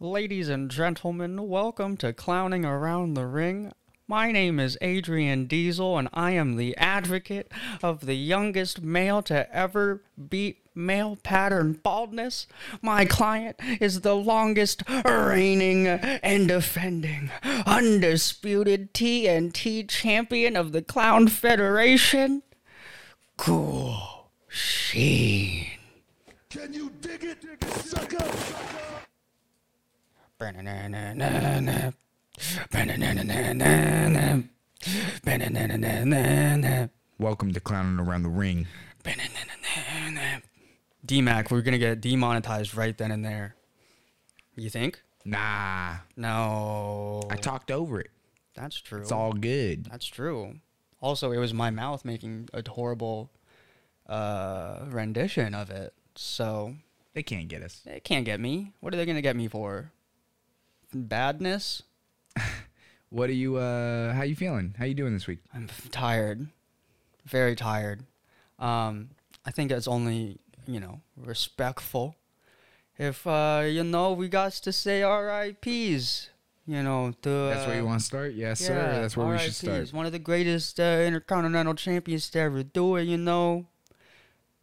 Ladies and gentlemen, welcome to Clowning Around the Ring. My name is Adrian Diesel, and I am the advocate of the youngest male to ever beat male pattern baldness. My client is the longest reigning and defending undisputed TNT champion of the Clown Federation, Cool Sheen. Can you dig it, sucker? Welcome to Clowning Around the Ring. DMAC, we're gonna get demonetized right then and there. You think? Nah, No. I talked over it. That's true. It's all good. That's true. Also, it was my mouth making a horrible uh, rendition of it. So They can't get us. they can't get me. What are they gonna get me for? Badness? What are you? Uh, how you feeling? How you doing this week? I'm f- tired, very tired. Um, I think it's only you know respectful if uh, you know we got to say R.I.P.s. You know, to, That's where you want to start? Yes, sir. That's where we should start. One of the greatest uh, intercontinental champions to ever do it. You know,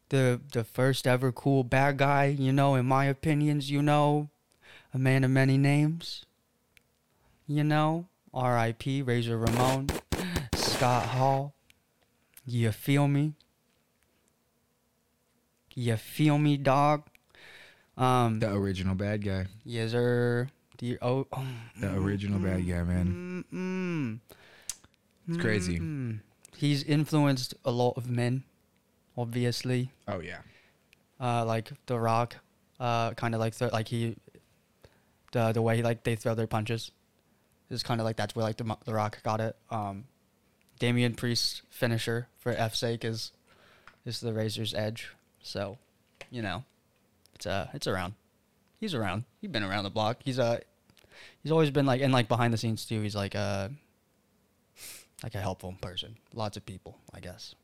the the first ever cool bad guy. You know, in my opinions, you know, a man of many names. You know, R.I.P. Razor Ramon, Scott Hall. You feel me? You feel me, dog? Um, The original bad guy. yes, sir. The oh, oh The original bad guy, man. Mm-mm. It's crazy. Mm. He's influenced a lot of men, obviously. Oh yeah. Uh, like The Rock, uh, kind of like like he, the the way like they throw their punches, is kind of like that's where like the The Rock got it. Um, Damian Priest's finisher for F sake is, is the Razor's Edge. So, you know, it's uh it's around. He's around. He's been around the block. He's uh he's always been like and like behind the scenes too. He's like uh like a helpful person. Lots of people, I guess.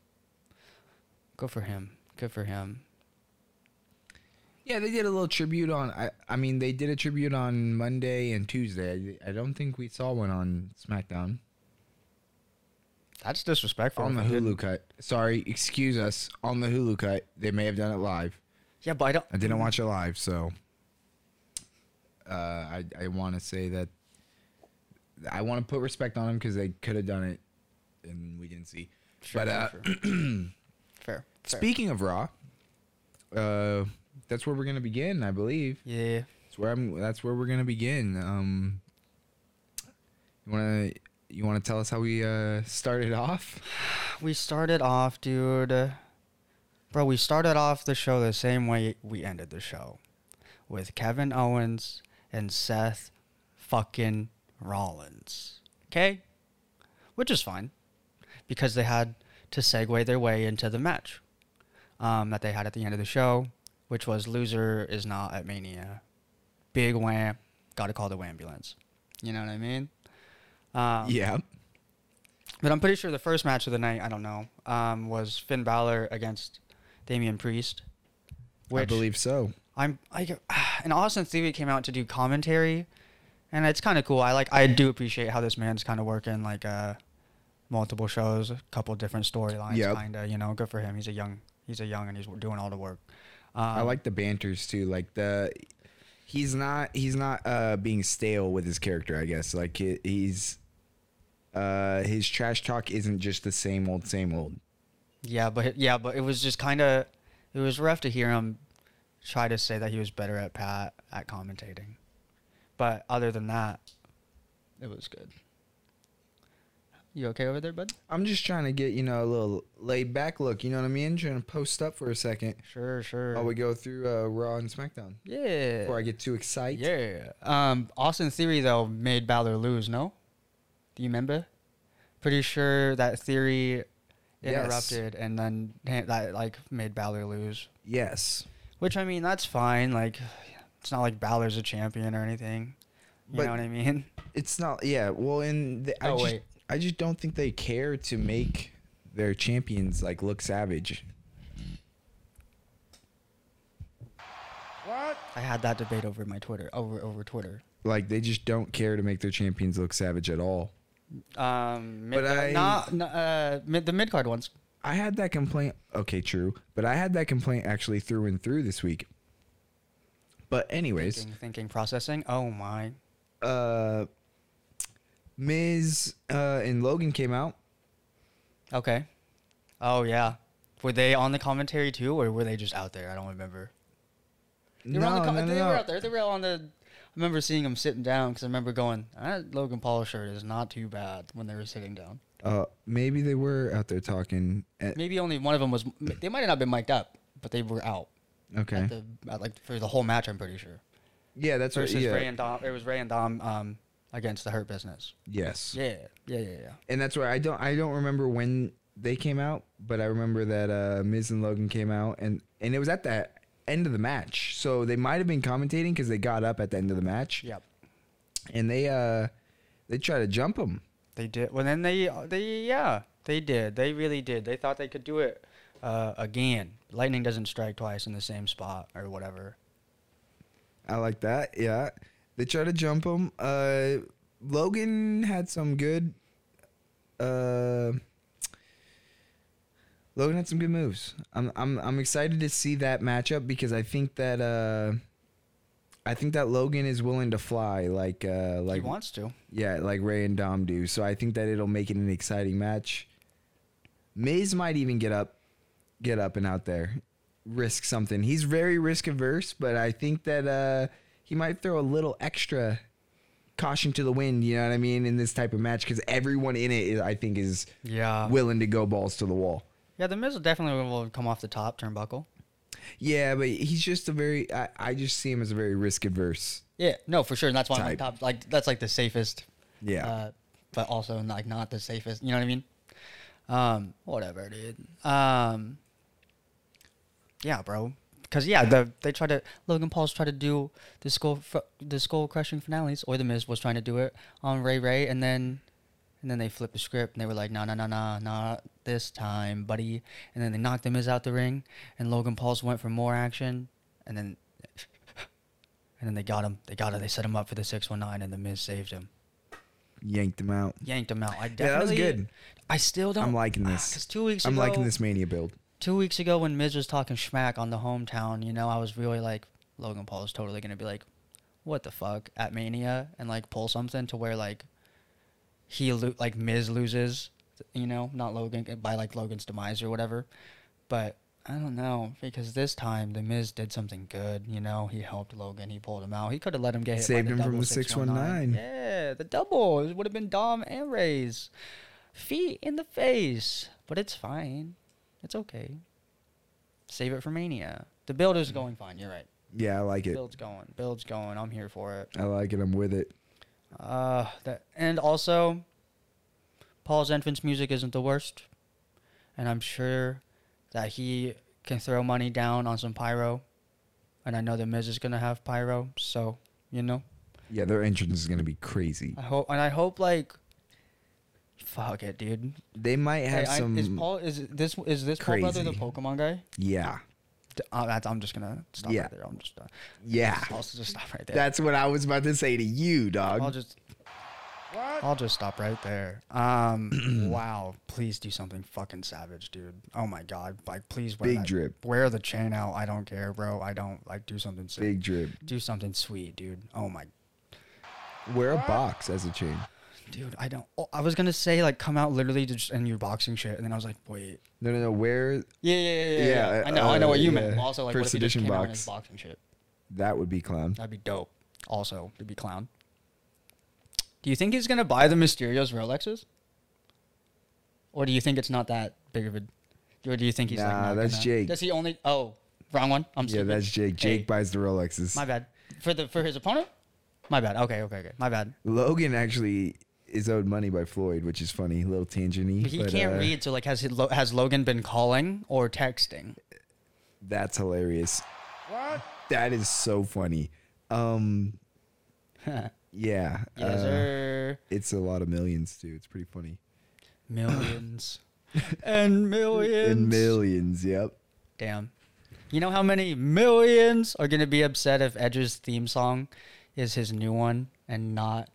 Good for him. Good for him. Yeah, they did a little tribute on. I, I mean, they did a tribute on Monday and Tuesday. I, I don't think we saw one on SmackDown That's disrespectful. on the Hulu cut. Sorry, excuse us. On the Hulu cut, they may have done it live. Yeah, but I don't. I didn't watch it live, so uh, I I want to say that I want to put respect on them because they could have done it and we didn't see. Sure, but uh, sure. fair. fair. speaking of Raw, uh, that's where we're gonna begin, I believe. Yeah. That's where I'm. That's where we're gonna begin. Um, you wanna you wanna tell us how we uh started off? We started off, dude. Bro, we started off the show the same way we ended the show. With Kevin Owens and Seth fucking Rollins. Okay? Which is fine. Because they had to segue their way into the match um, that they had at the end of the show, which was loser is not at Mania. Big wham. Gotta call the ambulance. You know what I mean? Um, yeah. but I'm pretty sure the first match of the night, I don't know, um, was Finn Balor against Damian Priest. I believe so. I'm I and Austin Theory came out to do commentary, and it's kind of cool. I like I do appreciate how this man's kind of working like uh multiple shows, a couple different storylines, Yep. kind of. You know, good for him. He's a young, he's a young, and he's doing all the work. Um, I like the banters too. Like the he's not he's not uh being stale with his character. I guess like he, he's uh his trash talk isn't just the same old same old. Yeah, but yeah, but it was just kind of it was rough to hear him try to say that he was better at Pat at commentating. But other than that, it was good. You okay over there, bud? I'm just trying to get you know a little laid back look. You know what I mean? Trying to post up for a second Sure, sure. while we go through uh, Raw and SmackDown yeah. before I get too excited. yeah. Um, Austin Theory though made Balor lose. No, do you remember? Pretty sure that Theory Yes. interrupted and then that like made Balor lose. Yes. Which I mean, that's fine. Like, it's not like Balor's a champion or anything. You But- know what I mean? It's not. Yeah. Well, in the, I Oh, just wait. I just don't think they care to make their champions like look savage. One, I had that debate over my Twitter over over Twitter. Like they just don't care to make their champions look savage at all. Um, mid, But I- not, not uh, mid, the mid card ones. I had that complaint. Okay, true, but I had that complaint actually through and through this week. But anyways, Thinking, thinking, processing. Oh my. uh, Miz uh, and Logan came out. Okay. Oh yeah. Were they on the commentary too, or were they just out there? I don't remember. They were on the No, com- no, no, they no. were out there. They were on the. I remember seeing them sitting down because I remember going, that Logan Paul shirt is not too bad when they were sitting down. Uh, maybe they were out there talking. At, Maybe only one of them was. They might have not been mic'd up, but they were out. okay. At the, at like for the whole match, I'm pretty sure. yeah, that's right. Versus Yeah. Ray and Dom. It was Ray and Dom um, against the Hurt Business. yes. Yeah, yeah, yeah, yeah. And that's why I don't. I don't remember when they came out, but I remember that uh, Miz and Logan came out, and and it was at the end of the match. So they might have been commentating because they got up at the end of the match, Yep. and they uh they tried to jump him. They did. Well, then they, they, yeah, they did. They really did. They thought they could do it uh, again. Lightning doesn't strike twice in the same spot or whatever. I like that. Yeah, they tried to jump him. Uh, Logan had some good. Uh, Logan had some good moves. I'm I'm I'm excited to see that matchup because I think that uh, I think that Logan is willing to fly like uh like he wants to. yeah like Ray and Dom do. So I think that it'll make it an exciting match. Miz might even get up, get up and out there, risk something. He's very risk averse, but I think that uh, he might throw a little extra caution to the wind. You know what I mean in this type of match because everyone in it, is, I think, is Yeah. willing to go balls to the wall. yeah, the Miz will definitely will come off the top turnbuckle. Yeah, but he's just a very. I, I just see him as a very risk averse. Yeah, no, for sure. And that's why I'm like top. Like that's like the safest. Yeah. Uh, but also like not the safest. You know what I mean? Um, whatever, dude. Um, yeah, bro. Cause yeah, the they tried to Logan Paul's tried to do the skull fr- the skull crushing finales, or the Miz was trying to do it on Ray Ray, and then and then they flipped the script and they were like, no, no, no, no, not this time, buddy. And then they knocked the Miz out the ring, and Logan Paul's went for more action, and then and then they got him. They got him. They set him up for the six one nine, and the Miz saved him, Yanked him out. yanked him out. I Yeah, that was good. I still don't. I'm liking this. Ah, because two weeks I'm ago, liking this mania build. Two weeks ago when Miz was talking smack on the hometown, you know, I was really like, Logan Paul is totally gonna be like, what the fuck at Mania and like pull something to where like he lo- like Miz loses, you know, not Logan eh, by like Logan's demise or whatever. But I don't know because this time the Miz did something good. You know, he helped Logan. He pulled him out. He could have let him get hit Saved him from the 619. Yeah, the double. It would have been Dom and Ray's feet in the face. But it's fine. It's okay. Save it for Mania. The build is going fine. You're right. Yeah, I like it. Build's going. Build's going. I'm here for it. I like it. I'm with it. Uh, that and also, Paul's entrance music isn't the worst, and I'm sure that he can throw money down on some pyro, and I know the Miz is gonna have pyro, so you know, Yeah, their entrance is gonna be crazy. I hope and I hope like, fuck it, dude. They might have Hey, I- some. is Paul is this is this Paul brother the crazy. Pokemon guy? yeah, D- Uh, that's, I'm just gonna stop Yeah. right there. I'm just uh, yeah. I'll just stop right there. That's what I was about to say to you, I'll dog. just I'll just stop right there. Um wow, please do something fucking savage, dude. Oh my god. Like please wear Big that- drip. Wear the chain out. I don't care, bro. I don't like do something sick. Big drip. Do something sweet, dude. Oh my Wear a box as a chain. Dude, I don't oh, I was gonna say like come out literally to just in your boxing shit and then I was like, wait. No, no, no. Where Yeah, yeah, yeah, yeah. Yeah, yeah. I know, I know uh, what you meant. yeah. Also like First what if he just edition came out in box. boxing shit? that would be clown. That'd be dope. Also, to be clown. Do you think he's gonna buy the Mysterios Rolexes? Or do you think it's not that big of a? Or do you think he's like? Nah, not that's gonna- Jake. Does he only? Oh, wrong one. I'm Yeah, stupid. that's Jake. Jake Hey, buys the Rolexes. My bad. For the for his opponent. My bad. Okay, okay, okay. My bad. Logan actually is owed money by Floyd, which is funny. A little tangent But he can't uh, read. So like, has he, Lo- has Logan been calling or texting? That's hilarious. What? That is so funny. Um, yes, yeah. uh, sir. it's a lot of millions too. It's pretty funny. Millions and millions. In millions, yep. Damn. You know how many millions are gonna be upset if Edge's theme song is his new one and not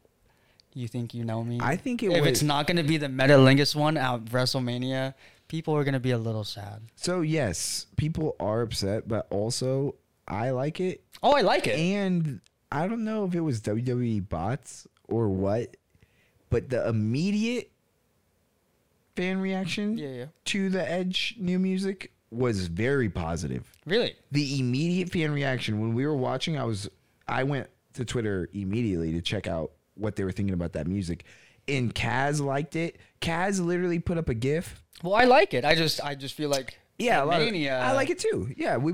you think you know me? I think it if would- it's not gonna be the Metalingus one at WrestleMania, people are gonna be a little sad. So yes, people are upset, but also I like it. Oh, I like it. And I don't know if it was WWE bots or what, but the immediate fan reaction Yeah, yeah. to the Edge new music was very positive. Really? The immediate fan reaction when we were watching, I was I went to Twitter immediately to check out what they were thinking about that music. And Kaz liked it. Kaz literally put up a GIF Well, I like it. I just I just feel like yeah, a lot of, Mania. I like it too. Yeah, we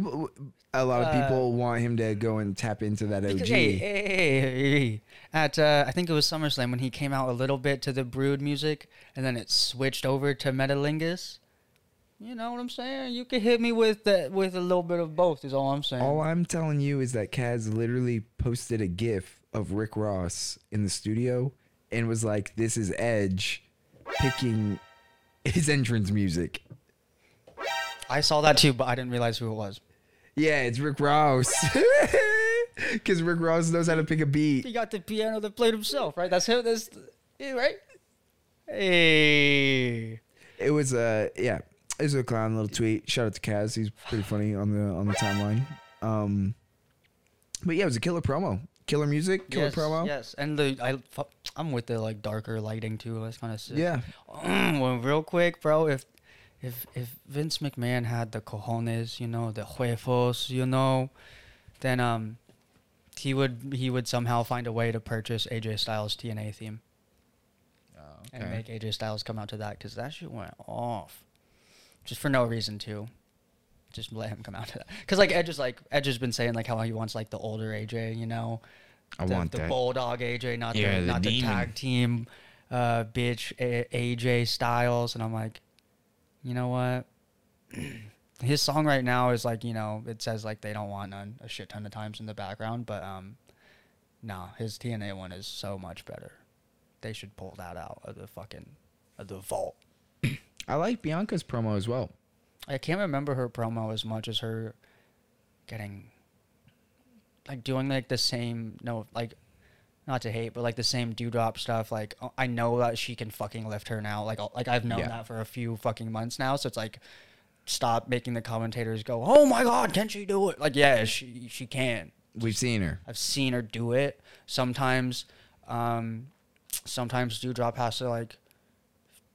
a lot of Uh, people want him to go and tap into that OG. Because, hey, hey, hey, hey, hey. At uh, I think it was SummerSlam when he came out a little bit to the Brood music, and then it switched over to Metalingus. You know what I'm saying? You could hit me with that with a little bit of both. Is all I'm saying. All I'm telling you is that Kaz literally posted a GIF of Rick Ross in the studio and was like, "This is Edge picking his entrance music." I saw that too, but I didn't realize who it was. Yeah, it's Rick Ross. Because Rick Ross knows how to pick a beat. He got the piano that played himself, right? That's him. That's right. Hey, It was uh yeah, it was a clown little tweet. Shout out to Kaz. He's pretty funny on the on the timeline. Um, but yeah, it was a killer promo, killer music, killer yes, promo. yes, and the I I'm with the like darker lighting too. That's kind of sick. Yeah. Mm, well, real quick, bro. If if if Vince McMahon had the cojones, you know, the huevos, you know, then um, he would he would somehow find a way to purchase AJ Styles TNA theme and make AJ Styles come out to that because that shit went off, just for no reason too. Just let him come out to that because like Edge is like Edge has been saying like how he wants like the older AJ, you know, I the, want the that. bulldog AJ, not Yeah, the, the not the demon. tag team uh, bitch A- AJ Styles, and I'm like, you know what? His song right now is like you know it says like they don't want none a shit ton of times in the background, but um, nah, his TNA one is so much better. They should pull that out of the fucking of the vault. I like Bianca's promo as well. I can't remember her promo as much as her getting like doing like the same no like not to hate but like the same Doudrop stuff like uh, I know that she can fucking lift her now like like I've known Yeah. that for a few fucking months now so it's like stop making the commentators go oh my god can she do it like yeah she she can We've seen her. I've seen her do it. Sometimes, um, sometimes Doudrop has to like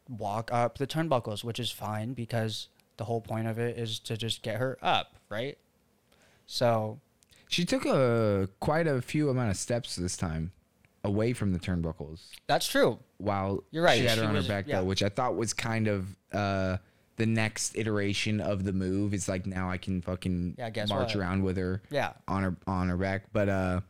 walk up the turnbuckles, which is fine because the whole point of it is to just get her up, right? So She took a quite a few amount of steps this time away from the turnbuckles that's true. while You're right, she had she her on was- her back yeah. though, which I thought was kind of uh the next iteration of the move. It's like now I can fucking Yeah, march what? around with her Yeah. on her on her back. But uh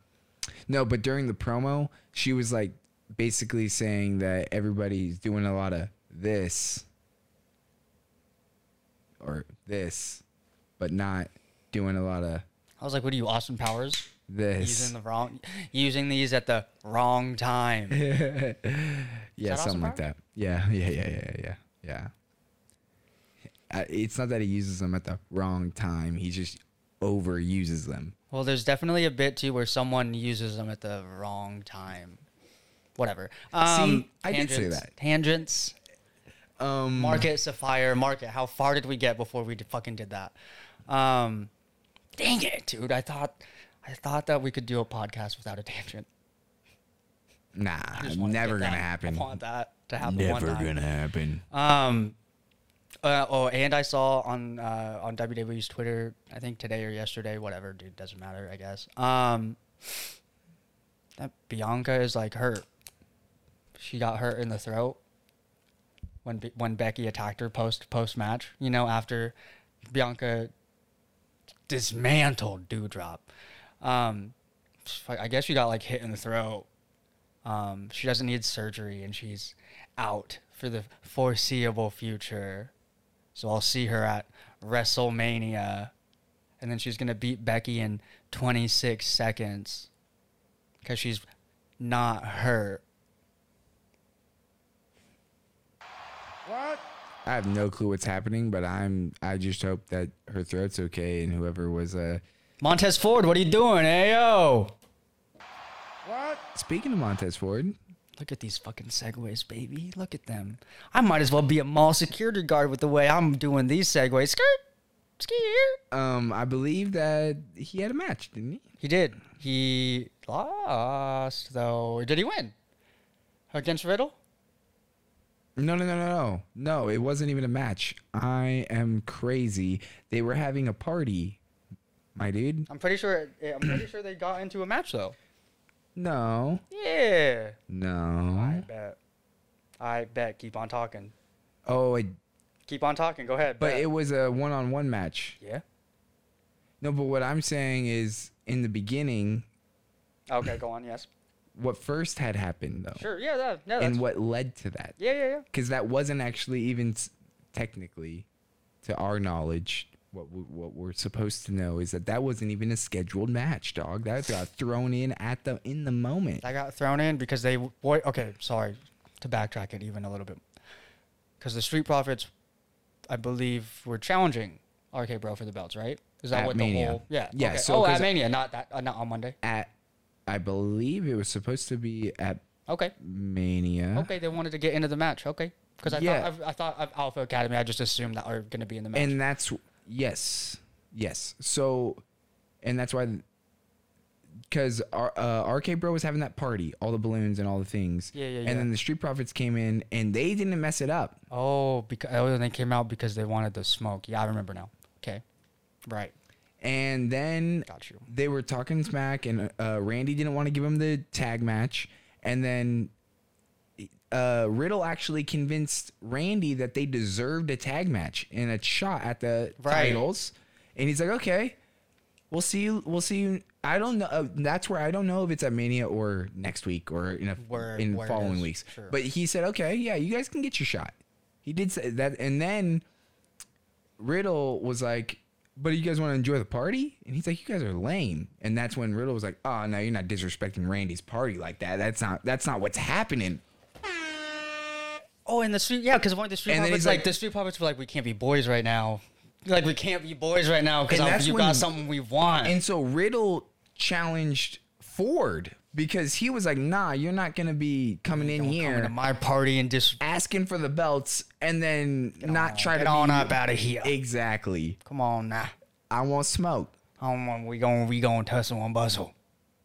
no, but during the promo, she was like basically saying that everybody's doing a lot of this or this, but not doing a lot of I was like, "What are you, Austin Powers? this. Using the wrong, using these at the wrong time." yeah, something Austin like that. Yeah, yeah, yeah, yeah, yeah, yeah. It's not that he uses them at the wrong time. He just overuses them. Well, there's definitely a bit too where someone uses them at the wrong time. Whatever. Um, I did say tangents- that. Tangents. Um, Market, Sapphire, Market. How far did we get before we d- fucking did that? Um, dang it, dude! I thought, I thought that we could do a podcast without a tangent. nah, I wanna never gonna that. happen. I want that to happen one Never time. gonna happen. Um. Uh, oh, and I saw on uh, on WWE's Twitter, I think today or yesterday, whatever, dude, doesn't matter, I guess. Um, that Bianca is like hurt. She got hurt in the throat when when Becky attacked her post post match. You know, after Bianca dismantled Doudrop. Um, I guess she got like hit in the throat. Um, she doesn't need surgery and she's out for the foreseeable future. So I'll see her at WrestleMania. And then she's to beat Becky in 26 seconds because she's not hurt. What? I have no clue what's happening, but I'm I just hope that her throat's okay and whoever was uh Montez Ford, what are you doing? Ayo. What? speaking of Montez Ford. Look at these fucking segways, baby. Look at them. I might as well be a mall security guard with the way I'm doing these segways. Skirt, skirt. Um, I believe that he had a match, didn't he? He did. He lost though. Did he win against Riddle? No, no, no, no, no. No, it wasn't even a match. I am crazy. They were having a party, my dude. I'm pretty sure. I'm pretty sure they got into a match though. No, Yeah. No. I bet. I bet. Keep on talking. Oh, it, Keep on talking. Go ahead. but bet. it was a one-on-one match. yeah. No, but what I'm saying is, in the beginning, Okay, go on. Yes. What first had happened though, Sure. Yeah. That. Yeah. That's, and what led to that, yeah. Yeah. Yeah. because that wasn't actually even s- technically, to our knowledge, what we, what we're supposed to know is that that wasn't even a scheduled match, dog. That got thrown in at the in the moment. I got thrown in because they. Boy, okay, sorry to backtrack it even a little bit. Because the Street Profits, I believe, were challenging RK Bro for the belts, right? Is that At what Mania. the whole? Yeah. Yeah, Okay. so oh, 'cause- at Mania, not that, uh, not on Monday. At, I believe it was supposed to be at Okay. Mania. Okay, they wanted to get into the match. Okay. Because I Yeah. thought I, I thought of Alpha Academy, I just assumed that are going to be in the match. And that's yes, yes. So, and that's why, because our uh, RK Bro was having that party, all the balloons and all the things. Yeah, yeah, And yeah. then the Street Profits came in, and they didn't mess it up. oh, because oh, they came out because they wanted the smoke. Yeah, I remember now. Okay. Right. And then Got you. they were talking smack, and uh, Randy didn't want to give him the tag match, and then. Uh, Riddle actually convinced Randy that they deserved a tag match and a shot at the Right. titles, and he's like, "Okay, we'll see you. We'll see you." I don't know. Uh, that's where I don't know if it's at Mania or next week or in a, Where- in where it following is, weeks. sure. But he said, "Okay, yeah, you guys can get your shot." He did say that, and then Riddle was like, "But you guys want to enjoy the party?" And he's like, "You guys are lame." And that's when Riddle was like, "Oh no, you're not disrespecting Randy's party like that. That's not that's not what's happening." Oh, and the street, yeah, because one of the street And then like, like- the street profits were like, we can't be boys right now. Like we can't be boys right now because you got something we want. And so Riddle challenged Ford because he was like, "Nah, you're not gonna be coming in Don't here." come into my party and just asking for the belts and then not try get to on be up out of here. exactly. come on now. I want smoke, Come on, we going we going to tussle and bustle.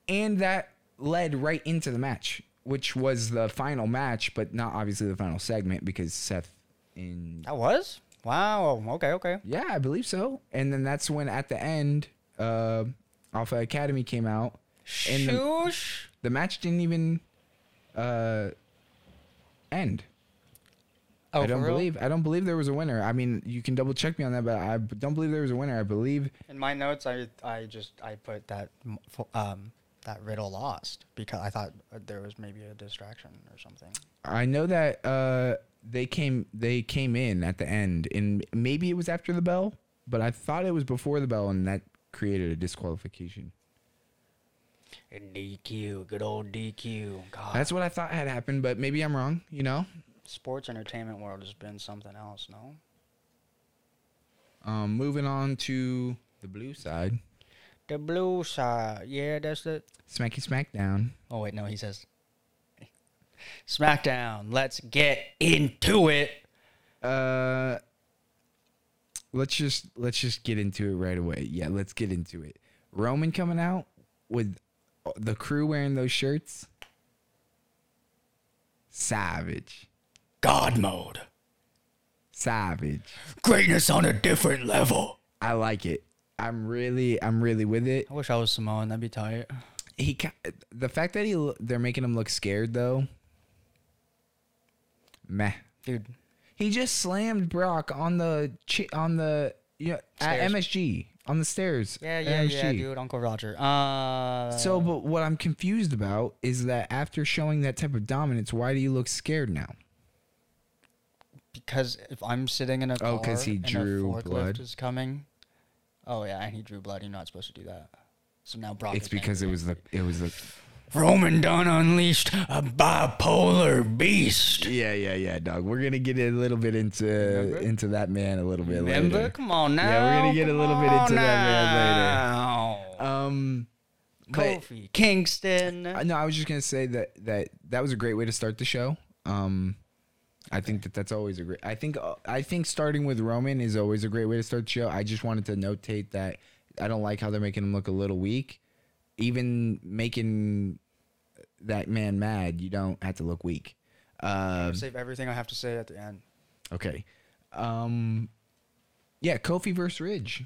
and that led right into the match, which was the final match, but not obviously the final segment because Seth in That was wow. Okay, okay. yeah, I believe so. And then that's when at the end, uh, Alpha Academy came out, and the, the match didn't even uh, end. Oh, I don't believe I don't believe there was a winner. I mean, you can double check me on that, but I don't believe there was a winner. I believe In my notes, I I just I put that um that Riddle lost because I thought there was maybe a distraction or something. I know that uh, they came they came in at the end, and maybe it was after the bell, but I thought it was before the bell, and that created a disqualification. And DQ, good old DQ. God, That's what I thought had happened, but maybe I'm wrong. You know, sports entertainment world has been something else. No. um, moving on to the blue side, The blue side, yeah, that's the. Smacky Smackdown. Oh wait, no, he says. SmackDown. Let's get into it. Uh, let's just let's just get into it right away. Yeah, let's get into it. Roman coming out with the crew wearing those shirts. Savage, God mode. savage. Greatness on a different level. I like it. I'm really, I'm really with it. I wish I was Samoan. That'd be tight. He, ca- the fact that he, they're making him look scared though. Meh. Dude, He just slammed Brock on the chi- on the you know, at Stairs. MSG on the stairs. yeah, yeah, yeah, MSG. dude. Uncle Roger. Uh, So, but what I'm confused about is that after showing that type of dominance, why do you look scared now? because if I'm sitting in a car Oh, 'cause he and a drew forklift blood? is coming. Oh yeah, and he drew blood. You're not supposed to do that. So now Brock. It's because it was the it was the Roman Dunn unleashed a bipolar beast. Yeah, yeah, yeah, dog. We're gonna get a little bit into Remember? into that man a little bit Remember? later. Come on now. Yeah, we're gonna get a little bit into on that now. Um, but Kofi Kingston. No, I was just gonna say that that that was a great way to start the show. Um, I think that that's always a great. I think I think starting with Roman is always a great way to start the show. I just wanted to notate that I don't like how they're making him look a little weak. Even making that man mad, you don't have to look weak. Um, Save everything I have to say at the end. okay. Um, yeah, Kofi versus Ridge.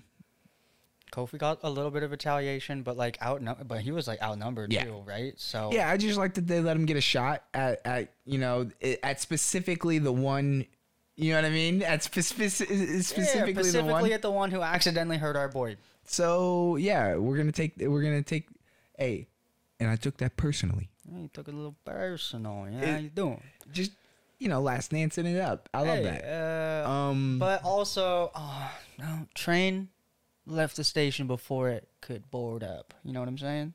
Kofi got a little bit of retaliation, but like out, but he was like outnumbered Yeah. too, right? So Yeah, I just like that they let him get a shot at, at you know at specifically the one, you know what I mean? At spe- speci- specifically, yeah, specifically the one. at the one who accidentally hurt our boy. So yeah, we're gonna take we're gonna take, hey, and I took that personally. You took it a little personal. Yeah, how you doing? Just you know, last dancing it up. I love Hey, that. Uh, Um, but also, oh, no, train left the station before it could board up. You know what I'm saying?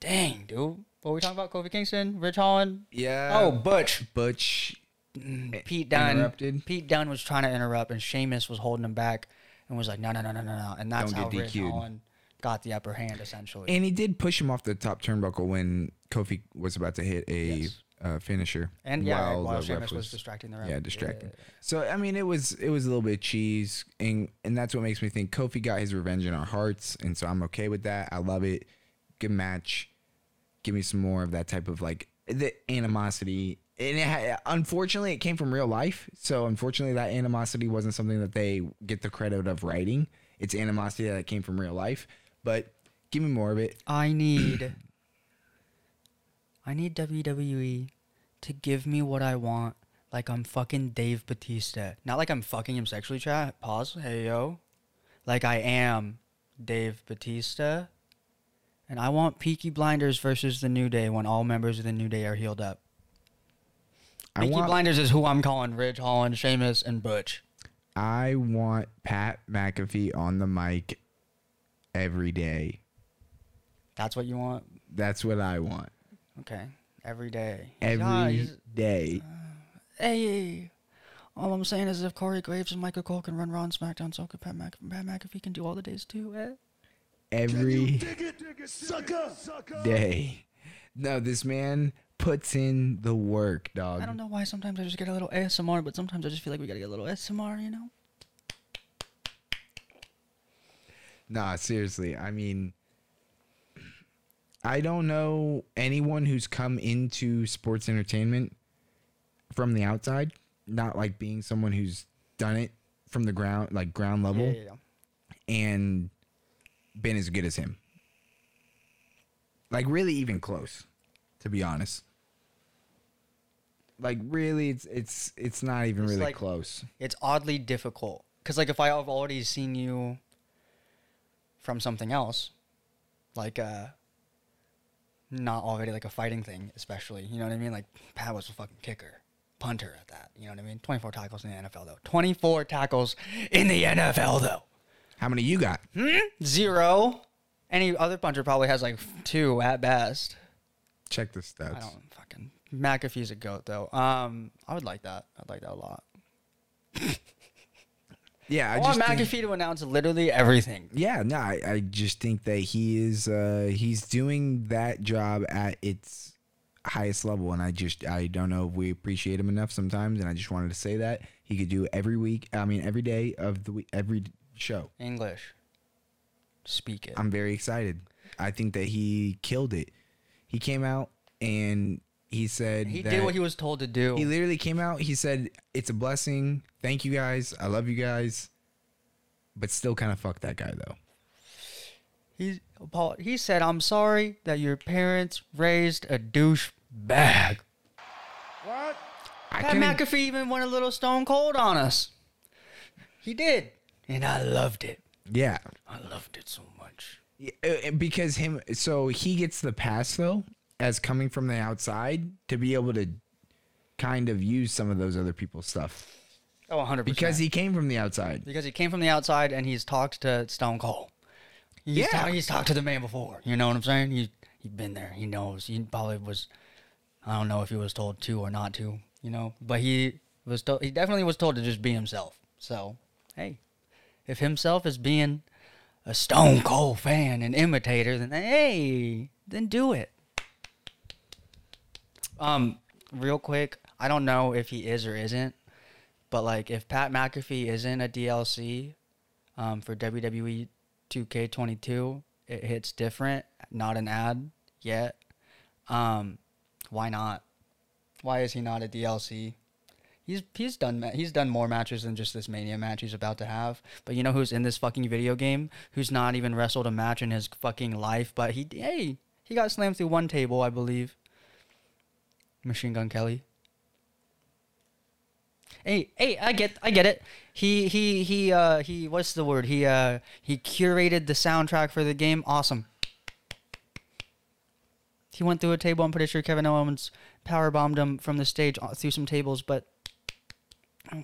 Dang, dude. What we talking about? Kofi Kingston, Ridge Holland. yeah. oh, Butch. Butch. Pete Dunne. interrupted? Pete Dunne was trying to interrupt, and Sheamus was holding him back, and was like, "No, no, no, no, no, no." And that's Don't how get Ridge DQ'd. Holland got the upper hand, essentially. And he did push him off the top turnbuckle when Kofi was about to hit a Yes. uh, finisher. And yeah, while while, Sheamus ref was, distracting the ref. Yeah, distracting. Yeah. So I mean, it was it was a little bit cheese, and and that's what makes me think Kofi got his revenge in our hearts, and so I'm okay with that. I love it. Good match. Give me some more of that type of like the animosity. And it ha- unfortunately, it came from real life. So unfortunately, that animosity wasn't something that they get the credit of writing. It's animosity that came from real life. But give me more of it. I need I need WWE to give me what I want like I'm fucking Dave Batista. Not like I'm fucking him sexually chat. Pause. Hey yo. Like I am Dave Batista. And I want Peaky Blinders versus the New Day when all members of the New Day are healed up. I Peaky want Blinders is who I'm calling Ridge Holland, Sheamus, and Butch. I want Pat McAfee on the mic every day. That's what you want? That's what I want. Okay. Every day. Every Guys, day. Hey, all I'm saying is if Corey Graves and Michael Cole can run Raw and SmackDown, so could Pat, Mc- Pat McAfee can do all the days too. Eh? Every Dig it, dig it, sucker, sucker. day. No, this man puts in the work, dog. I don't know why sometimes I just get a little ASMR, but sometimes I just feel like we gotta get a little ASMR, you know? Nah, seriously. I mean, I don't know anyone who's come into sports entertainment from the outside, not like being someone who's done it from the ground, like ground level, Yeah, yeah, yeah. and been as good as him. Like, really, even close, to be honest. Like, really, it's it's it's not even It's really like- close. It's oddly difficult. Because, like, if I have already seen you from something else, like, uh, not already like a fighting thing, especially, you know what I mean? Like, Pat was a fucking kicker, punter at that, you know what I mean? 24 tackles in the NFL, though. 24 tackles in the NFL, though. How many you got? Zero. Any other puncher probably has like two at best. Check the stats. I don't fucking. McAfee's a goat though. Um, I would like that. I'd like that a lot. Yeah, I, I, want just think- McAfee to announce literally everything. Yeah, no, I, I just think that he is uh he's doing that job at its highest level and I just I don't know if we appreciate him enough sometimes and I just wanted to say that he could do every week I mean every day of the week every show. English. Speak it. I'm very excited. I think that he killed it. He came out and he said he that did what he was told to do. he literally came out, he said it's a blessing. Thank you guys. I love you guys. But still kind of fuck that guy though. He Paul, he said, "I'm sorry that your parents raised a douche bag." What? I Pat couldn't- McAfee even went a little stone cold on us. He did, and I loved it. Yeah. I loved it so much. Yeah, uh, because him so he gets the pass though as coming from the outside to be able to kind of use some of those other people's stuff Oh, 100 because he came from the outside because he came from the outside and he's talked to Stone Cold. He's Yeah. he's talked to the man before. You know what I'm saying? He He'd been there. He knows. He probably was. I don't know if he was told to or not to. You know, but he was told. He definitely was told to just be himself. So, hey, if himself is being a Stone Cold fan and imitator, then hey, then do it. Um, real quick, I don't know if he is or isn't, but like if Pat McAfee isn't a DLC um, for WWE 2K22, it hits different, not an ad yet. Um, why not? Why is he not a DLC? He's he's done he's done more matches than just this Mania match he's about to have. But you know who's in this fucking video game? Who's not even wrestled a match in his fucking life? But he hey he got slammed through one table, I believe. Machine Gun Kelly. Hey, hey, I get, I get it. He, he, he, uh, he. What's the word? He, uh, he curated the soundtrack for the game. Awesome. He went through a table. I'm pretty sure Kevin Owens power bombed him from the stage uh, through some tables. But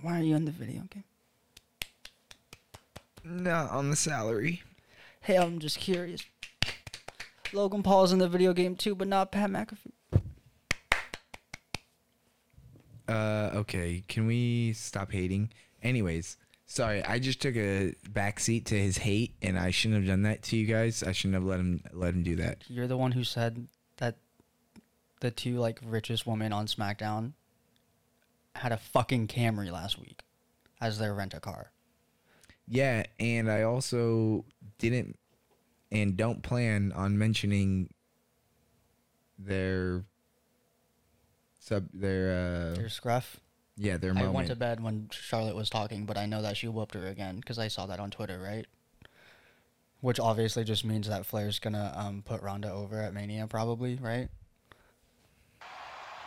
why are you in the video game? Not on the salary. Hey, I'm just curious. Logan Paul's in the video game too, but not Pat McAfee. Uh, okay. Can we stop hating? Anyways, sorry. I just took a backseat to his hate, and I shouldn't have done that to you guys. I shouldn't have let him let him do that. You're the one who said that the two like richest women on SmackDown had a fucking Camry last week as their rent a car. Yeah, and I also didn't and don't plan on mentioning their sub their uh Their scruff. yeah their I moment. went to bed when Charlotte was talking, but I know that she whooped her again because I saw that on Twitter, right? Which obviously just means that Flair's gonna um, put Ronda over at Mania, probably, right?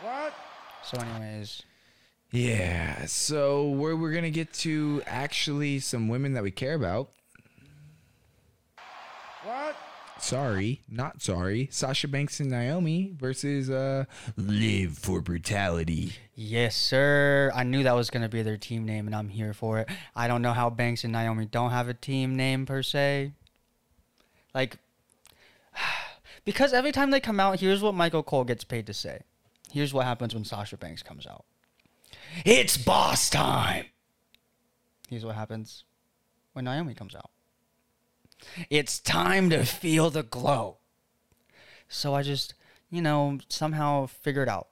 What? So, anyways, Yeah, so where we're gonna get to actually some women that we care about. What? Sorry, not sorry. Sasha Banks and Naomi versus uh Live for Brutality. yes, sir. I knew that was gonna be their team name, and I'm here for it. I don't know how Banks and Naomi don't have a team name per se. Like, because every time they come out, here's what Michael Cole gets paid to say. Here's what happens when Sasha Banks comes out. It's boss time. Here's what happens when Naomi comes out. It's time to feel the glow. So I just, you know, somehow figured out,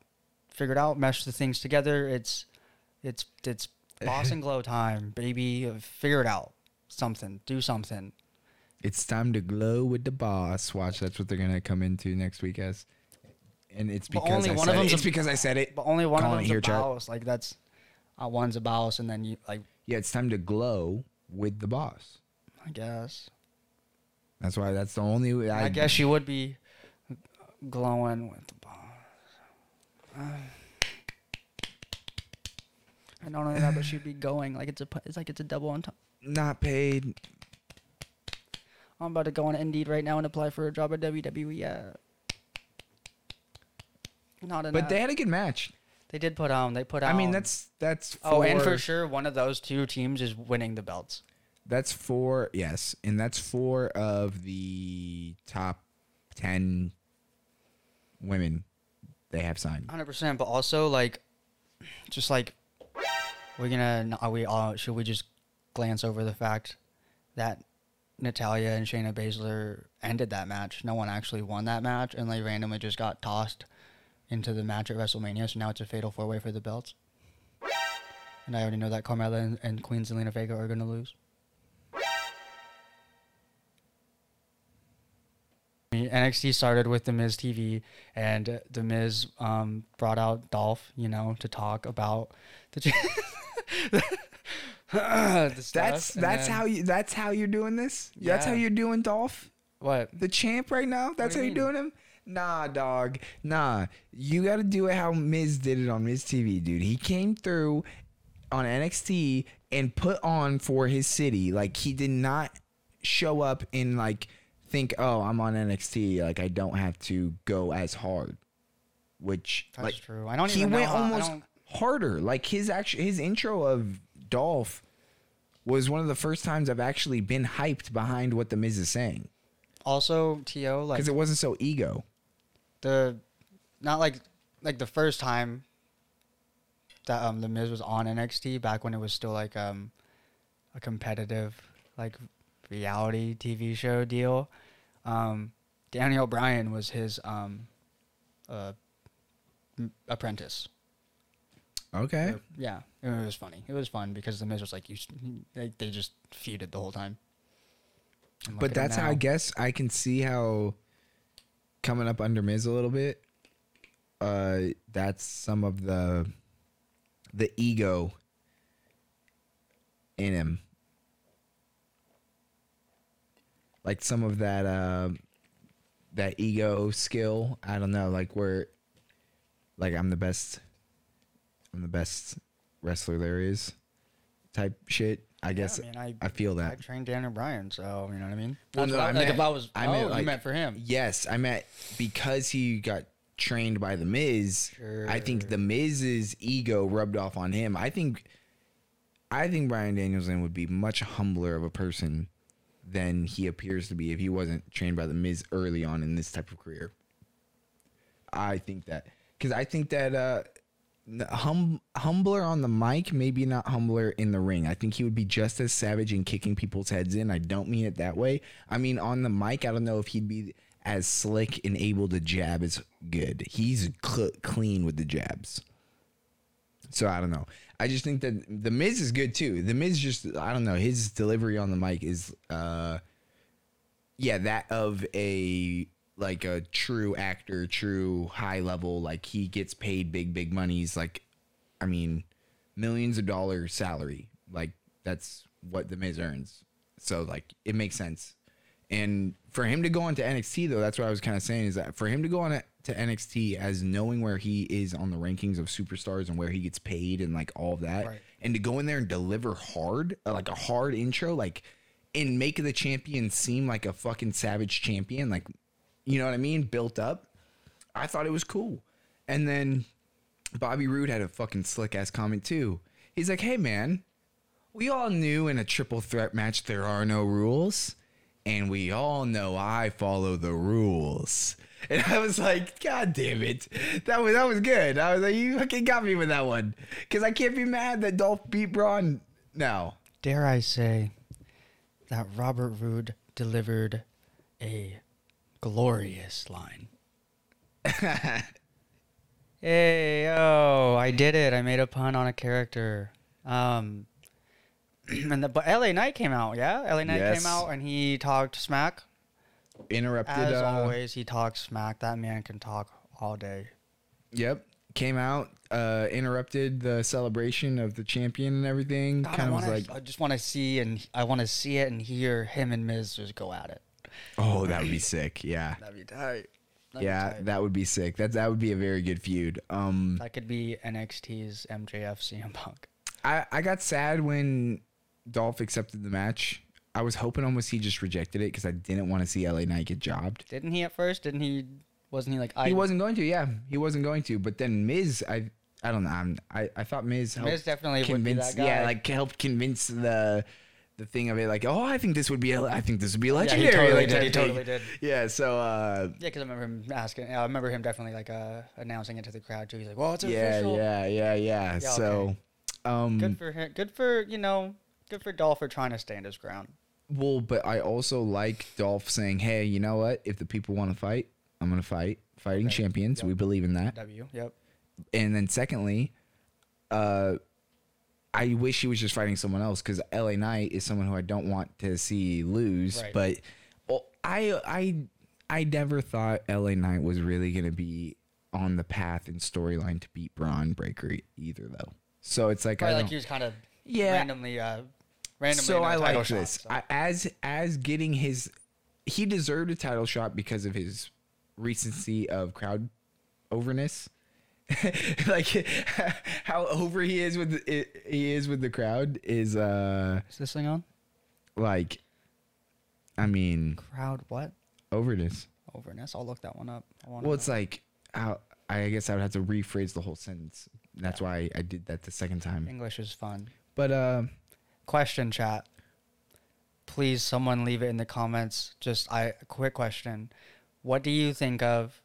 figured out, mesh the things together. It's, it's, it's boss and glow time, baby. Figure it out. Something. Do something. It's time to glow with the boss. Watch, that's what they're gonna come into next week as. And it's because only I one said of it. It's a- because I said it. But only one Calling of it them's a here, Chart. boss. Like that's, uh, one's a boss, and then you like, Yeah, it's time to glow with the boss. I guess. That's why that's the only way I, guess she would be glowing with the boss. And not only that, but she'd be going like it's a it's like it's a double on top. not paid. I'm about to go on Indeed right now and apply for a job at WWE. Yeah. Uh, not enough. But they had a good match. they did put on. they put out. I mean, um, that's that's oh, and for- sure one of those two teams is winning the belts. That's four, yes, and that's four of the top ten women they have signed. Hundred percent, but also like, just like, we're gonna are we all should we just glance over the fact that Natalya and Shayna Baszler ended that match. No one actually won that match, and they randomly just got tossed into the match at WrestleMania. So now it's a fatal four way for the belts. And I already know that Carmella and, and Queen Zelina Vega are gonna lose. NXT started with the Miz TV, and the Miz um, brought out Dolph, you know, to talk about the, That's that's then- how you that's how you're doing this. That's how you're doing Dolph, what the champ right now. That's do how you you're doing him. Nah, dog. Nah, you got to do it how Miz did it on Miz TV, dude. He came through on NXT and put on for his city. Like he did not show up in like think, "Oh, I'm on NXT. Like I don't have to go as hard." Which That's like true. I don't he even know went how- almost harder. Like his actual his intro of Dolph was one of the first times I've actually been hyped behind what the Miz is saying Also, To like because it wasn't so ego. the not like like the first time that um the Miz was on NXT back when it was still like um a competitive like reality TV show deal. Um, Daniel Bryan was his um uh m- apprentice. Okay. Yeah, it was funny. It was fun because the Miz was like you. They, they just feuded the whole time. And But that's how I guess I can see how coming up under Miz a little bit. Uh, that's some of the the ego in him, like some of that uh, that ego skill. I don't know, like where, like I'm the best, I'm the best wrestler there is, type shit. I guess yeah, I mean, I- I feel that. I trained Daniel Bryan, so you know what I mean. Well, no, I like if I was, I oh, meant, you like- meant for him. Yes, I meant because he got trained by the Miz. Sure. I think the Miz's ego rubbed off on him. I think, I think Bryan Danielson would be much humbler of a person than he appears to be if he wasn't trained by the Miz early on in this type of career. I think that because I think that uh, hum, humbler on the mic, maybe not humbler in the ring. I think he would be just as savage in kicking people's heads in. I don't mean it that way. I mean on the mic, I don't know if he'd be as slick and able to jab as good. He's cl- clean with the jabs. So I don't know. I just think that the Miz is good too. The Miz just I don't know his delivery on the mic is uh yeah that of a like a true actor, true high level. Like he gets paid big big monies. Like I mean millions of dollars salary. Like that's what the Miz earns. So like it makes sense. And for him to go on to NXT though, that's what I was kind of saying is that for him to go on to NXT as knowing where he is on the rankings of superstars and where he gets paid and like all of that, Right. and to go in there and deliver hard, uh, like a hard intro, like and make the champion seem like a fucking savage champion, like you know what I mean, built up. I thought it was cool. And then Bobby Roode had a fucking slick ass comment too. He's like, "Hey man, we all knew in a triple threat match there are no rules, and we all know I follow the rules." And I was like, "God damn it, that was that was good." I was like, "You fucking got me with that one," because I can't be mad that Dolph beat Bron now. Dare I say that Robert Roode delivered a glorious line. hey, oh, I did it. I made a pun on a character. Um, and the, but LA Knight came out, yeah? LA Knight Yes. came out and he talked smack. Interrupted. As uh, always, he talks smack. That man can talk all day. Yep. Came out, uh, interrupted the celebration of the champion and everything. God, kind of wanna, like, I just want to see and I want to see it and hear him and Miz just go at it. oh, that would be sick. Yeah. That'd be tight. That'd be Yeah, tight. that would be sick. That that would be a very good feud. Um, That could be NXT's MJF CM Punk. I I got sad when Dolph accepted the match. I was hoping almost he just rejected it because I didn't want to see LA Knight get jobbed. Didn't he at first? Didn't he? Wasn't he like I? he wasn't going to. Yeah, he wasn't going to. But then Miz, I I don't know. I'm, I I thought Miz helped Miz definitely would be convince. that guy. Yeah, like helped convince the the thing of it. Like, oh, I think this would be. a- I think this would be legendary. Yeah, he totally like, did. He totally did. Yeah. So uh, Yeah, because I remember him asking. I remember him definitely like uh, announcing it to the crowd too. He's like, "Well, it's yeah, official." yeah, yeah, yeah. Yeah, so, um, Good for him. Good for you know. Good for Dolph for trying to stand his ground. Well, but I also like Dolph saying, "Hey, you know what? If the people want to fight, I'm gonna fight. Fighting Right. champions, Yep. we believe in that." W. Yep. And then secondly, uh, I wish he was just fighting someone else because LA Knight is someone who I don't want to see lose. Right. But oh, I, I, I never thought LA Knight was really gonna be on the path and storyline to beat Bron Breakker either, though. So it's like I Probably like he was kind of Yeah. randomly uh randomly. so in a I title like shot, this. so. I, as as getting his, he deserved a title shot because of his recency of crowd overness. like how over he is with the, he is with the crowd is uh Is this thing on? like I mean Crowd what? overness. Overness. I'll look that one up. I wanna Well, it's know. like how I guess I would have to rephrase the whole sentence. That's why I did that the second time. English is fun. But uh Question chat. Please, someone leave it in the comments. Just I a quick question. What do you think of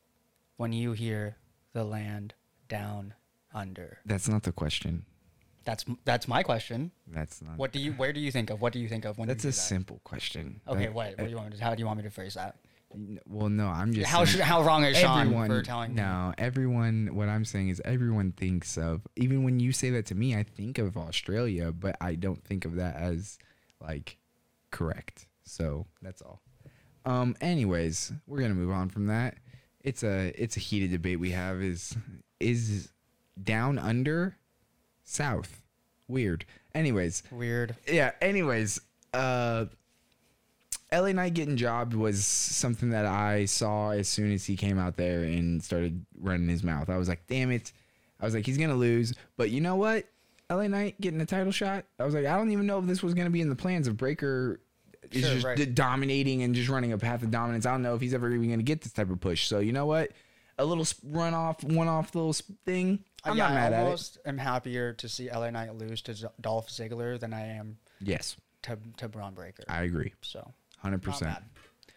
when you hear the land down under? That's not the question. That's that's my question. That's not. What do you? Where do you think of? What do you think of when That's you a that? simple question. Okay, Like, wait. What do you want to? How do you want me to phrase that? Well, no, I'm just How saying- how wrong is Sean everyone, for telling? me? No, everyone. What I'm saying is everyone thinks of. Even when you say that to me, I think of Australia, but I don't think of that as like correct. So that's all. Um. Anyways, we're gonna move on from that. It's a it's a heated debate we have. Is is down under south weird. Anyways, Weird. yeah. Anyways, uh, LA Knight getting jobbed was something that I saw as soon as he came out there and started running his mouth. I was like, damn it. I was like, he's gonna lose. But you know what? LA Knight getting a title shot. I was like, I don't even know if this was gonna be in the plans of Breakker. Is Sure, just right. d- dominating and just running a path of dominance. I don't know if he's ever even gonna get this type of push. So you know what? A little sp- run off, one off little sp- thing. I'm yeah, not mad I at it. almost am happier to see LA Knight lose to Z- Dolph Ziggler than I am Yes, to to Bron Breakker. I agree, so hundred percent.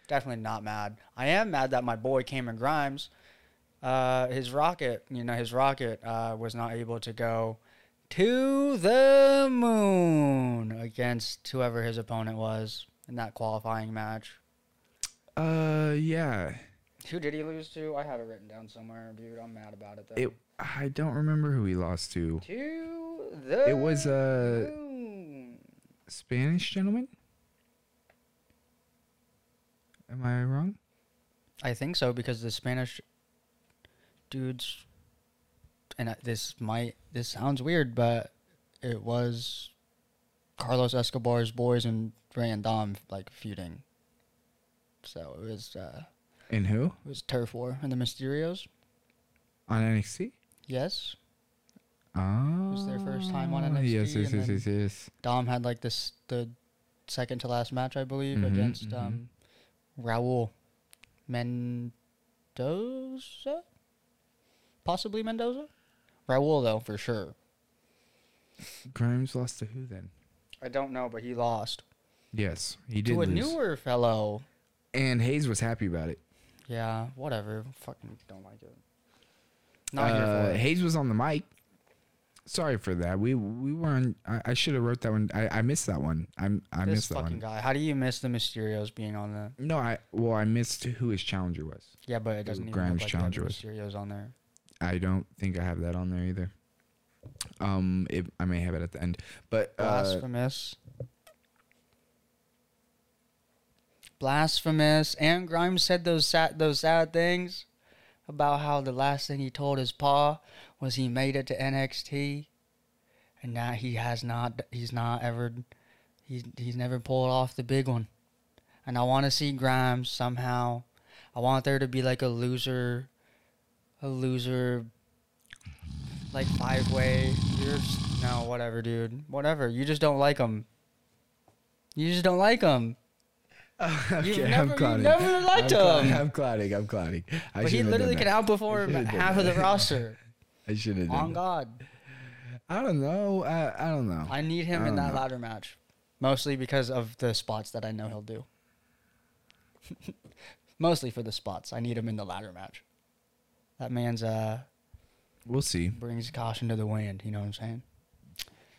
Definitely not mad. I am mad that my boy Cameron Grimes, uh, his rocket, you know, his rocket uh, was not able to go to the moon against whoever his opponent was in that qualifying match. Uh, yeah. Who did he lose to? I have it written down somewhere, dude. I'm mad about it though. It. I don't remember who he lost to. to the It was, uh, moon. Spanish gentleman. Am I wrong? I think so because the Spanish dudes, and I- this might this sounds weird, but it was Carlos Escobar's boys and Rey and Dom like feuding. So it was uh, And who it was turf war and the Mysterios. on NXT? Yes, Oh, was their first time on NXT, Yes, yes, yes, yes, yes. Dom had like this the second to last match I believe Mhm, against mhm. um, Raul Mendoza, possibly Mendoza. Raul though for sure. Grimes lost to who then? I don't know, but he lost Yes, he did to a lose. newer fellow. and Hayes was happy about it. Yeah, whatever. Fucking don't like it. Not here Uh, for it. Hayes was on the mic. Sorry for that. We we weren't. I, I should have wrote that one. I, I missed that one. I'm I this missed that fucking one. guy. How do you miss the Mysterios being on the? No, I well I missed who his challenger was. Yeah, but it doesn't even look like challenger was. Mysterios on there. I don't think I have that on there either. Um, it, I may have it at the end, but uh, Blasphemous. Blasphemous. And Grimes said those sad, those sad things about how the last thing he told his pa was he made it to NXT, and now he has not. He's not ever. He's he's never pulled off the big one, and I want to see Grimes somehow. I want there to be like a loser, a loser like five way. You're just, no whatever, dude. Whatever. You just don't like him. You just don't like him. okay, never- I'm you clouding. never liked I'm him. I'm clouding. I'm clouding. I But he literally can outperform half of the roster. I should have On. God, I don't know. I I don't know. I need him I in don't that know. ladder match, mostly because of the spots that I know he'll do. mostly for the spots, I need him in the ladder match. That man's uh we'll see. brings caution to the wind. You know what I'm saying?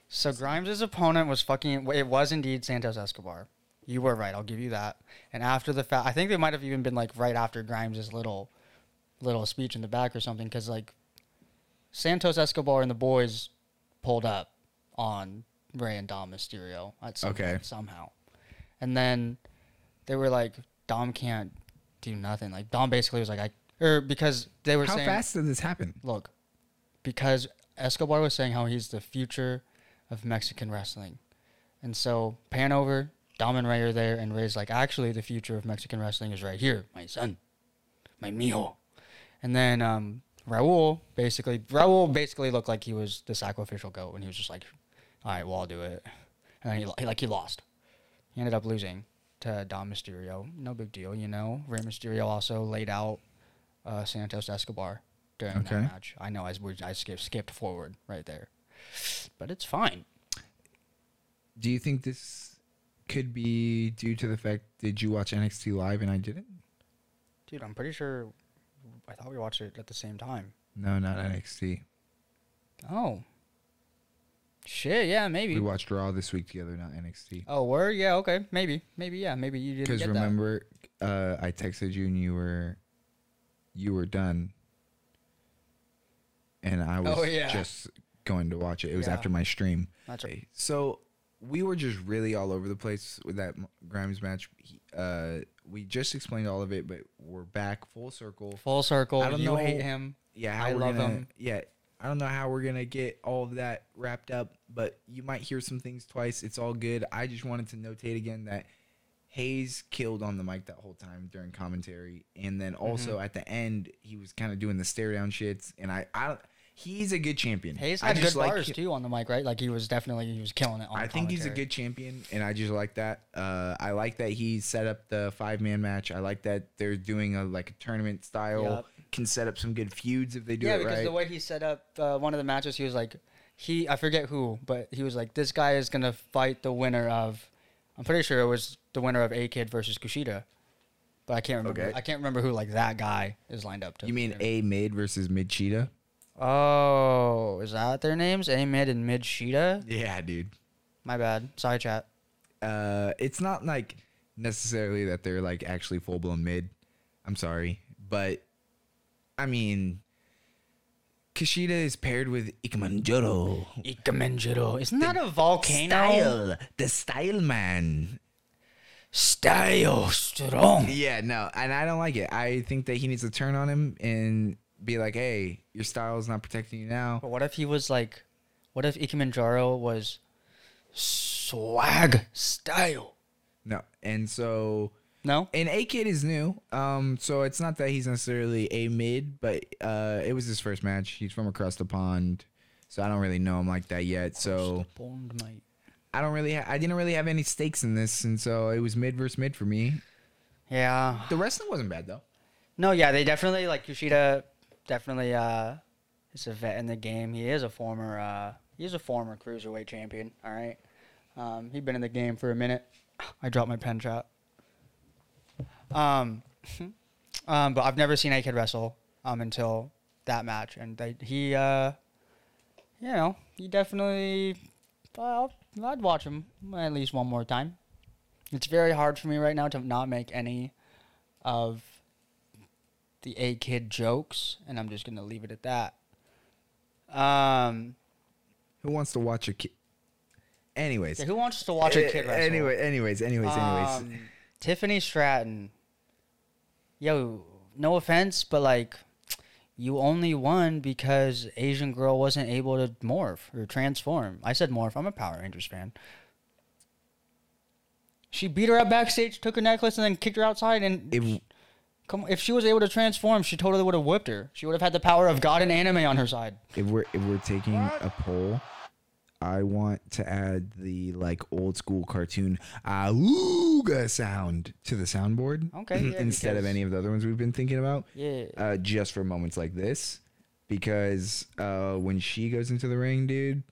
So Grimes' opponent was fucking. It was indeed Santos Escobar. You were right. I'll give you that. And after the fact, I think they might have even been like right after Grimes' little, little speech in the back or something, because like Santos Escobar and the boys pulled up on Rey and Dom Mysterio at some Okay. point somehow, and then they were like, Dom can't do nothing. Like Dom basically was like, I or because they were How saying fast did this happen? look, because Escobar was saying how he's the future of Mexican wrestling. And so pan over, Dom and Rey are there, and Rey's like, actually, the future of Mexican wrestling is right here, my son, my mijo. And then um, Raul basically, Raul basically looked like he was the sacrificial goat, and he was just like, all right, well, I'll do it. And then he, he like he lost. He ended up losing to Dom Mysterio. No big deal, you know. Rey Mysterio also laid out uh, Santos Escobar during Okay. that match. I know I, I skipped skipped forward right there, but it's fine. Do you think this could be due to the fact did you watch NXT live and I didn't? Dude, I'm pretty sure I thought we watched it at the same time. No, not NXT. Oh. Shit, yeah, maybe. We watched Raw this week together, not NXT. oh, word? Yeah, okay. Maybe. Maybe, yeah. Maybe you didn't Because remember, uh, I texted you and you were, you were done, and I was Oh, yeah. just going to watch it. It was Yeah. after my stream. That's right. So we were just really all over the place with that Grimes match. He, uh, we just explained all of it, but we're back full circle. Full circle. I don't you know- hate him. Yeah, I love gonna, him. Yeah, I don't know how we're gonna get all of that wrapped up, but you might hear some things twice. It's all good. I just wanted to notate again that Hayes killed on the mic that whole time during commentary, and then Mm-hmm. also at the end he was kind of doing the stare down shits. And I, I, he's a good champion. Hayes I had good just like bars him- too on the mic, right? Like he was definitely he was killing it. On I think he's a good champion, and I just like that. Uh, I like that he set up the five man match. I like that they're doing a like a tournament style. Yup. Can set up some good feuds if they do it. yeah, it because right. the way he set up uh, one of the matches, he was like, he I forget who, but he was like, this guy is gonna fight the winner of. I'm pretty sure it was the winner of A Kid versus Kushida, but I can't remember. Okay. I can't remember who like that guy is lined up to. you mean A mid versus mid cheetah? Oh, is that their names? A Mid and Mid Sheeta? Yeah, dude. My bad. Sorry, chat. Uh, it's not like necessarily that they're like actually full blown mid. I'm sorry, but I mean, Kushida is paired with Ikemanjuro. Ikemen Jiro. Isn't that a volcano? Style, the style man. Style strong. Yeah, no, and I don't like it. I think that he needs to turn on him and be like, "Hey, your style's not protecting you now." But what if he was like, what if Ikemenjaro was swag style? No, and so No? and A Kid is new, um, so it's not that he's necessarily a mid, but uh, it was his first match. He's from across the pond, so I don't really know him like that yet. So mate. I don't really, ha- I didn't really have any stakes in this, and so it was mid versus mid for me. Yeah. The wrestling wasn't bad though. No, yeah, they definitely like Kushida. Definitely, uh, a vet in the game. He is a former, uh, he's a former cruiserweight champion. All right, um, he's been in the game for a minute. I dropped my pen trap. Um, um, but I've never seen A Kid wrestle um until that match, and they, he, uh, you know, he definitely. Well, I'd watch him at least one more time. It's very hard for me right now to not make any of the A Kid jokes, and I'm just gonna leave it at that. Um, Who wants to watch a kid? Anyways, yeah, who wants to watch a Eh, kid wrestle? Anyway, anyways, anyways, anyways. Um, Tiffany Stratton. Yo, no offense, but like, you only won because Asian girl wasn't able to morph or transform. I said morph. I'm a Power Rangers fan. She beat her up backstage, took her necklace, and then kicked her outside. And If- come, if she was able to transform, she totally would have whipped her. She would have had the power of God and anime on her side. if we're if we're taking a poll, I want to add the like old school cartoon auga sound to the soundboard. Okay, yeah, instead of because- any of the other ones we've been thinking about. Yeah. Uh, just for moments like this, because uh, when she goes into the ring, dude,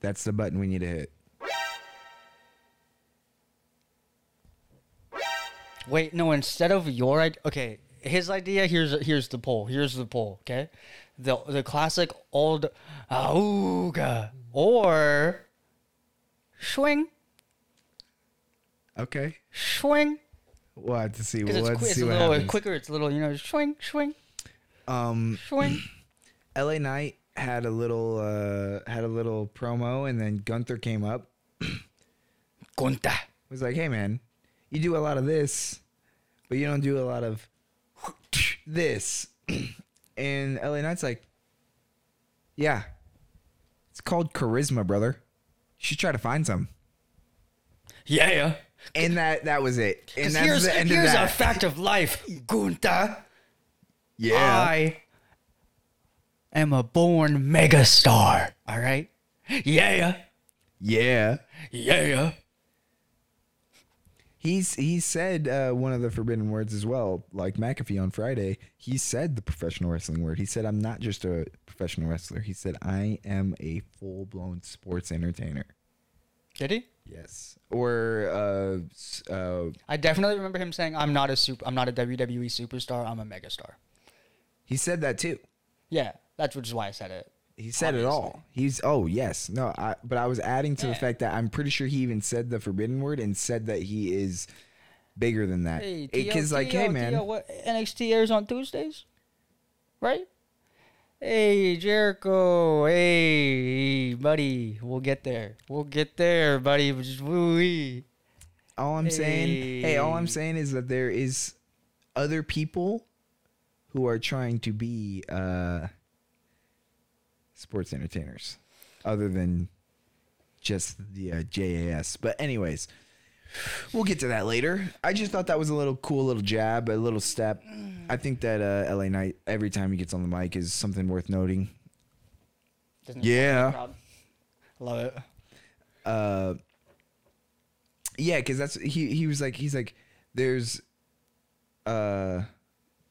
that's the button we need to hit. Wait, no. Instead of your idea, okay, his idea. Here's here's the poll. Here's the poll. Okay, the the classic old auga or swing Okay, swing we'll have to see. We'll it's, have to it's see a what little happens. quicker. It's a little you know swing swing Um, swing. LA Knight had a little uh had a little promo and then Gunther came up Gunta. was like, "Hey man, you do a lot of this, but you don't do a lot of this." and LA Knight's like, "Yeah. It's called charisma, brother. You should try to find some." Yeah. yeah. And that that was it. And that's here's the end here's of a fact of life, Gunta. yeah. I am a born megastar. All right. Yeah. yeah. Yeah. He's he said uh, one of the forbidden words as well, like McAfee on Friday. He said the professional wrestling word. He said, "I'm not just a professional wrestler." He said, "I am a full blown sports entertainer." Did he? Yes. Or uh, uh, I definitely remember him saying, "I'm not a super. I'm not a WWE superstar. I'm a megastar." he said that too. Yeah, that's which is why I said it. He said it all. He's oh yes no, I, but I was adding to the fact that I'm pretty sure he even said the forbidden word and said that he is bigger than that. Hey, Because like, hey man, T.O., what NXT airs on Tuesdays, right? Hey Jericho, hey buddy, we'll get there. We'll get there, buddy. Just all I'm saying, hey, all I'm saying is that there is other people who are trying to be uh, sports entertainers, other than just the uh, JAS. But anyways, we'll get to that later. I just thought that was a little cool, little jab, a little step. I think that uh, LA Knight every time he gets on the mic is something worth noting. Doesn't Yeah. Love it. uh yeah because that's he he was like he's like there's uh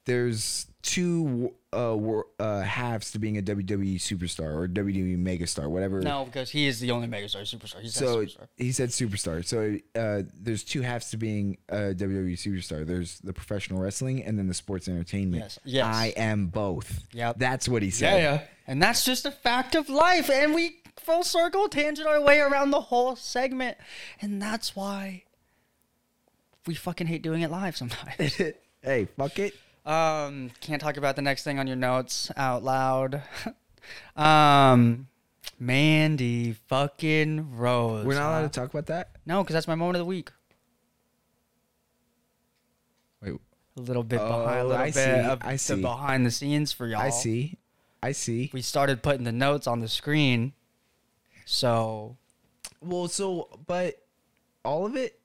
there's two uh, uh halves to being a WWE superstar or WWE megastar whatever No, because he is the only megastar superstar. He's so superstar. he said superstar so uh there's two halves to being a WWE superstar there's the professional wrestling and then the sports entertainment Yes, yes. I am both Yep. that's what he said. Yeah, yeah. And that's just a fact of life. And we full circle tangent our way around the whole segment. And that's why we fucking hate doing it live sometimes. hey fuck it um, can't talk about the next thing on your notes out loud. um, Mandy fucking Rose. we're not allowed to talk about that No, because that's my moment of the week. wait A little bit behind, a Oh, little I bit see, of I the see. behind the scenes for y'all. I see I see We started putting the notes on the screen. So, Well, so but all of it,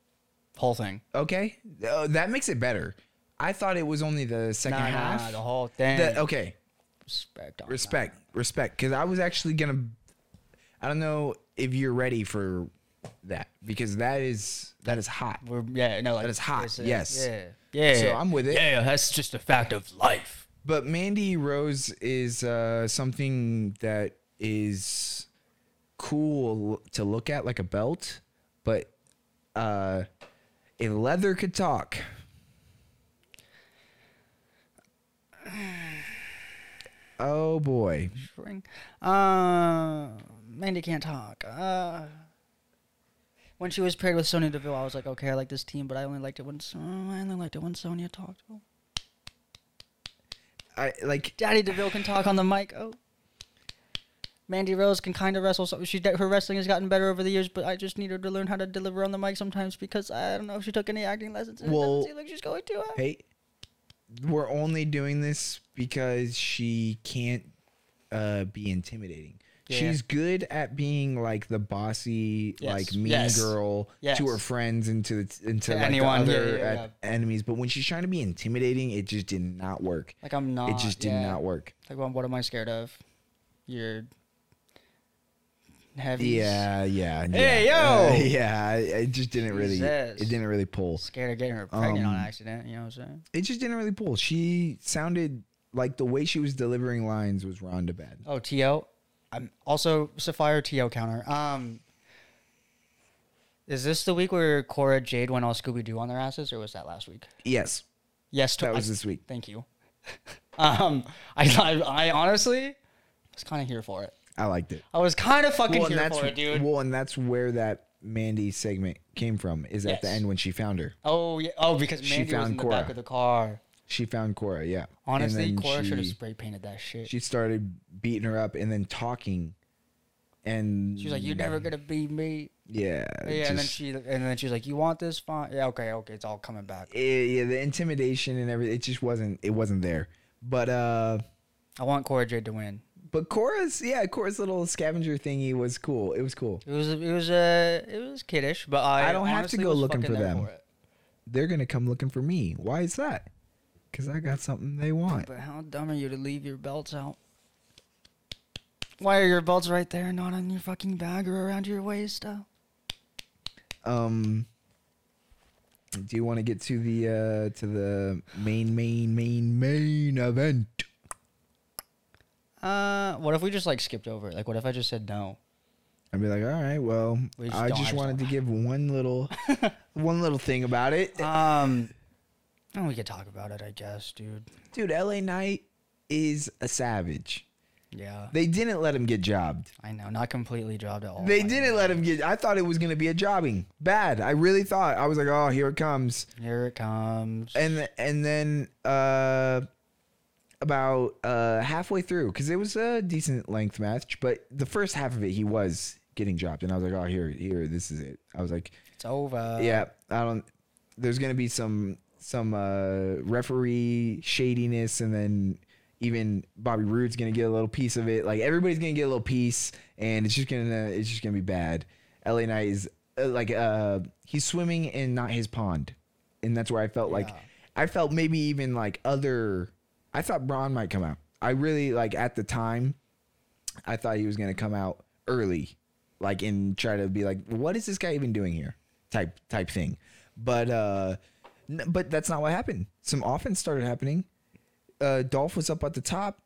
whole thing. okay, uh, that makes it better. I thought it was only the second Nah, half. nah, the whole thing. The- okay, respect on respect, respect, because I was actually gonna. I don't know if you're ready for that because that is that is hot. We're, yeah, no, like That is hot, this yes. Yeah. Yeah. So I'm with it. Yeah, that's just a fact of life. But Mandy Rose is uh, something that is cool to look at, like a belt. But uh, if leather could talk, oh boy, Ring. Uh, Mandy can't talk. Uh, when she was paired with Sonya Deville, I was like, okay, I like this team, but I only liked it when so- I only liked it when Sonya talked. Oh. I like. Daddy Deville can talk on the mic. Oh. Mandy Rose can kind of wrestle. So she her wrestling has gotten better over the years, but I just need her to learn how to deliver on the mic sometimes because I don't know if she took any acting lessons. and It Well, doesn't seem like she's going to. Uh, Hey, we're only doing this because she can't uh, be intimidating. Yeah. She's good at being like the bossy, Yes, like mean yes, girl yes. to her friends and to the, and to To like anyone, the other yeah, uh, yeah. enemies. But when she's trying to be intimidating, it just did not work. Like I'm not. it just did not work. Like, well, what am I scared of? You're heavy. Yeah, yeah. Hey, yeah. yo! Uh, yeah, it it just didn't really. Jesus. It didn't really pull. Scared of getting her pregnant on Um, accident. You know what I'm saying? It just didn't really pull. She sounded like the way she was delivering lines was Rhonda bad. Oh, To. I'm also Sapphire To counter. Um, is this the week where Cora Jade went all Scooby Doo on their asses, or was that last week? Yes, Yes, to- that was I- this week. Thank you. um, I, I, I honestly was kind of here for it. I liked it. I was kind of fucking Well, and here that's for it, dude. well, and that's where that Mandy segment came from. Is at the Yes. end when she found her. oh yeah. Oh, because She Mandy was found in the Cora. back of the car. She found Cora, yeah. And Honestly, then Cora should have she- spray painted that shit. She started beating her up and then talking, and She was like, "You're never gonna beat me." Yeah, Yeah, and then just- she and then she was like, "You want this fine?" Yeah, okay, okay, it's all coming back. eh, yeah, the intimidation and everything. It just wasn't. It wasn't there. But uh, I want Cora Jade to win. But Cora's yeah, Cora's little scavenger thingy was cool. It was cool. It was it was uh it was kiddish, but I I don't have to go looking for them. it. They're gonna come looking for me. Why is that? Because I got something they want. But how dumb are you to leave your belts out? Why are your belts right there, not on your fucking bag or around your waist? Uh? Um, do you want to get to the uh to the main main main main event? Uh, what if we just like skipped over it? Like, what if I just said no? I'd be like, all right, well, We just I don't- I just just wanted to don't- give one little, one little thing about it, Um, and we could talk about it, I guess, dude. dude. LA Knight is a savage. Yeah, They didn't let him get jobbed. I know, not completely jobbed at all. They I didn't let him get. I thought it was gonna be a jobbing. Bad. I really thought. I was like, oh, here it comes. Here it comes. And and then uh, about uh halfway through, because it was a decent length match, but the first half of it he was getting dropped, and I was like, oh, here, here, this is it. I was like, it's over. yeah, I don't. There's gonna be some some uh referee shadiness, and then even Bobby Roode's gonna get a little piece of it. Like everybody's gonna get a little piece, and it's just gonna it's just gonna be bad. LA Knight is uh, like uh he's swimming in not his pond, and that's where I felt like I felt maybe even like other. I thought Bron might come out. I really like at the time. I thought he was gonna come out early, like and try to be like, what is this guy even doing here? Type type thing. But uh, n- but that's not what happened. Some offense started happening. Uh, Dolph was up at the top,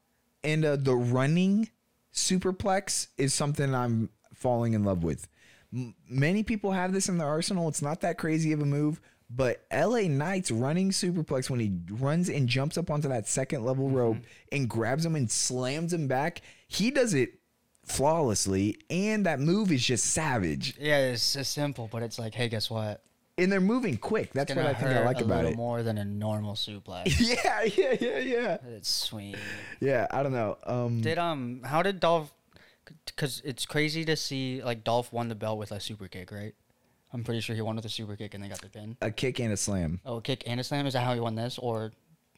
and uh, the running superplex is something I'm falling in love with. M- many people have this in their arsenal. It's not that crazy of a move, but LA Knight's running superplex when he runs and jumps up onto that second level rope and grabs him and slams him back, he does it flawlessly, and that move is just savage. Yeah, it's just simple, but it's like, hey, guess what? And they're moving quick. That's what I think I like a about it. more than a normal suplex. Yeah, yeah, yeah, yeah. it's sweet. Yeah, I don't know. Um, Did um, how did Dolph? Because it's crazy to see like Dolph won the belt with a super kick, right? I'm pretty sure he won with a super kick and they got the pin. a kick and a slam. Oh, a kick and a slam. Is that how he won this, or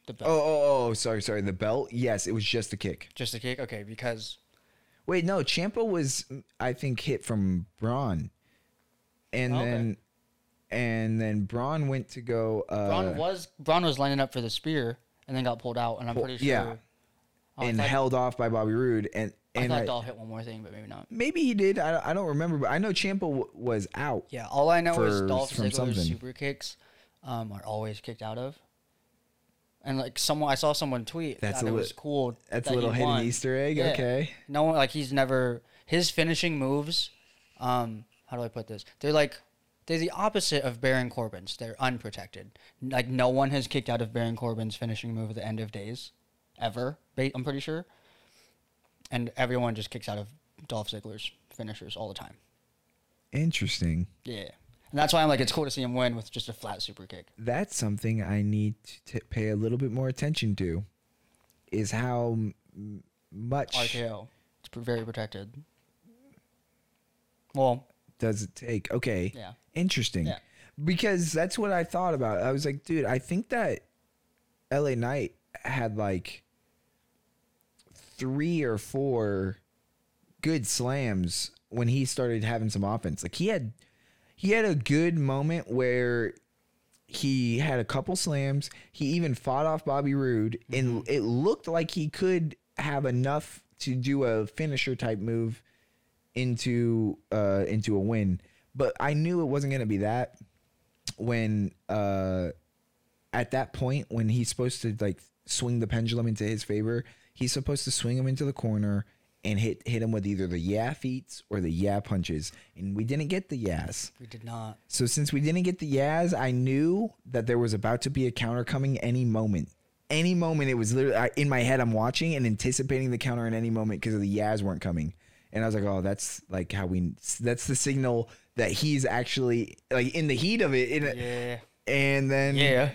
the belt? Oh, oh, oh, sorry, sorry. The belt? Yes, it was just a kick. Just a kick. Okay, because Wait, no, Champa was, I think, hit from Bron, and Okay. then, and then Bron went to go. Uh, Bron was Bron was lining up for the spear and then got pulled out, and I'm pretty sure. yeah. Oh, and held off by Bobby Roode, and I and thought I- Dolph hit one more thing, but maybe not. maybe he did. I, I don't remember, but I know Champa w- was out. Yeah, all I know is For- Dolph Ziggler's super kicks um, are always kicked out of. And like someone, I saw someone tweet That's that a it li- was cool. That's that a little hidden. Easter egg. Yeah. Okay. No one like he's never his finishing moves. Um, how do I put this? They're like they're the opposite of Baron Corbin's. They're unprotected. Like no one has kicked out of Baron Corbin's finishing move at the end of days, ever. I'm pretty sure. And everyone just kicks out of Dolph Ziggler's finishers all the time. Interesting. Yeah. And that's why I'm like, it's cool to see him win with just a flat super kick. That's something I need to pay a little bit more attention to. Is how m- much RKO. It's very protected. Well, does it take? Okay. yeah. Interesting. Yeah. Because that's what I thought about. I was like, dude, I think that LA Knight had like three or four good slams when he started having some offense. Like he had he had a good moment where he had a couple slams. He even fought off Bobby Roode and it looked like he could have enough to do a finisher type move into uh into a win. But I knew it wasn't gonna be that when uh at that point when he's supposed to like swing the pendulum into his favor, he's supposed to swing him into the corner and hit hit him with either the yeah feats or the yeah punches. And we didn't get the yas. We did not. So since we didn't get the yas, I knew that there was about to be a counter coming any moment. Any moment, it was literally I, in my head. I'm watching and anticipating the counter in any moment because the yas weren't coming, and I was like, "Oh, that's like how we. That's the signal that he's actually like in the heat of it." Yeah. And then Yeah.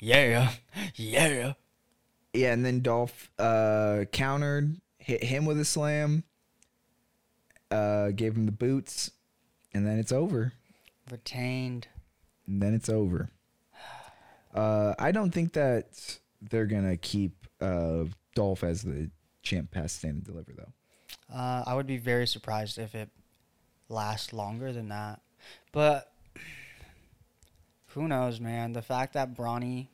Yeah. Yeah. Yeah, and then Dolph uh, countered, hit him with a slam, uh, gave him the boots, and then it's over. Retained. and then it's over. Uh, I don't think that they're gonna keep uh, Dolph as the champ past stand and deliver though. Uh, I would be very surprised if it lasts longer than that. But who knows, man? The fact that Brawny,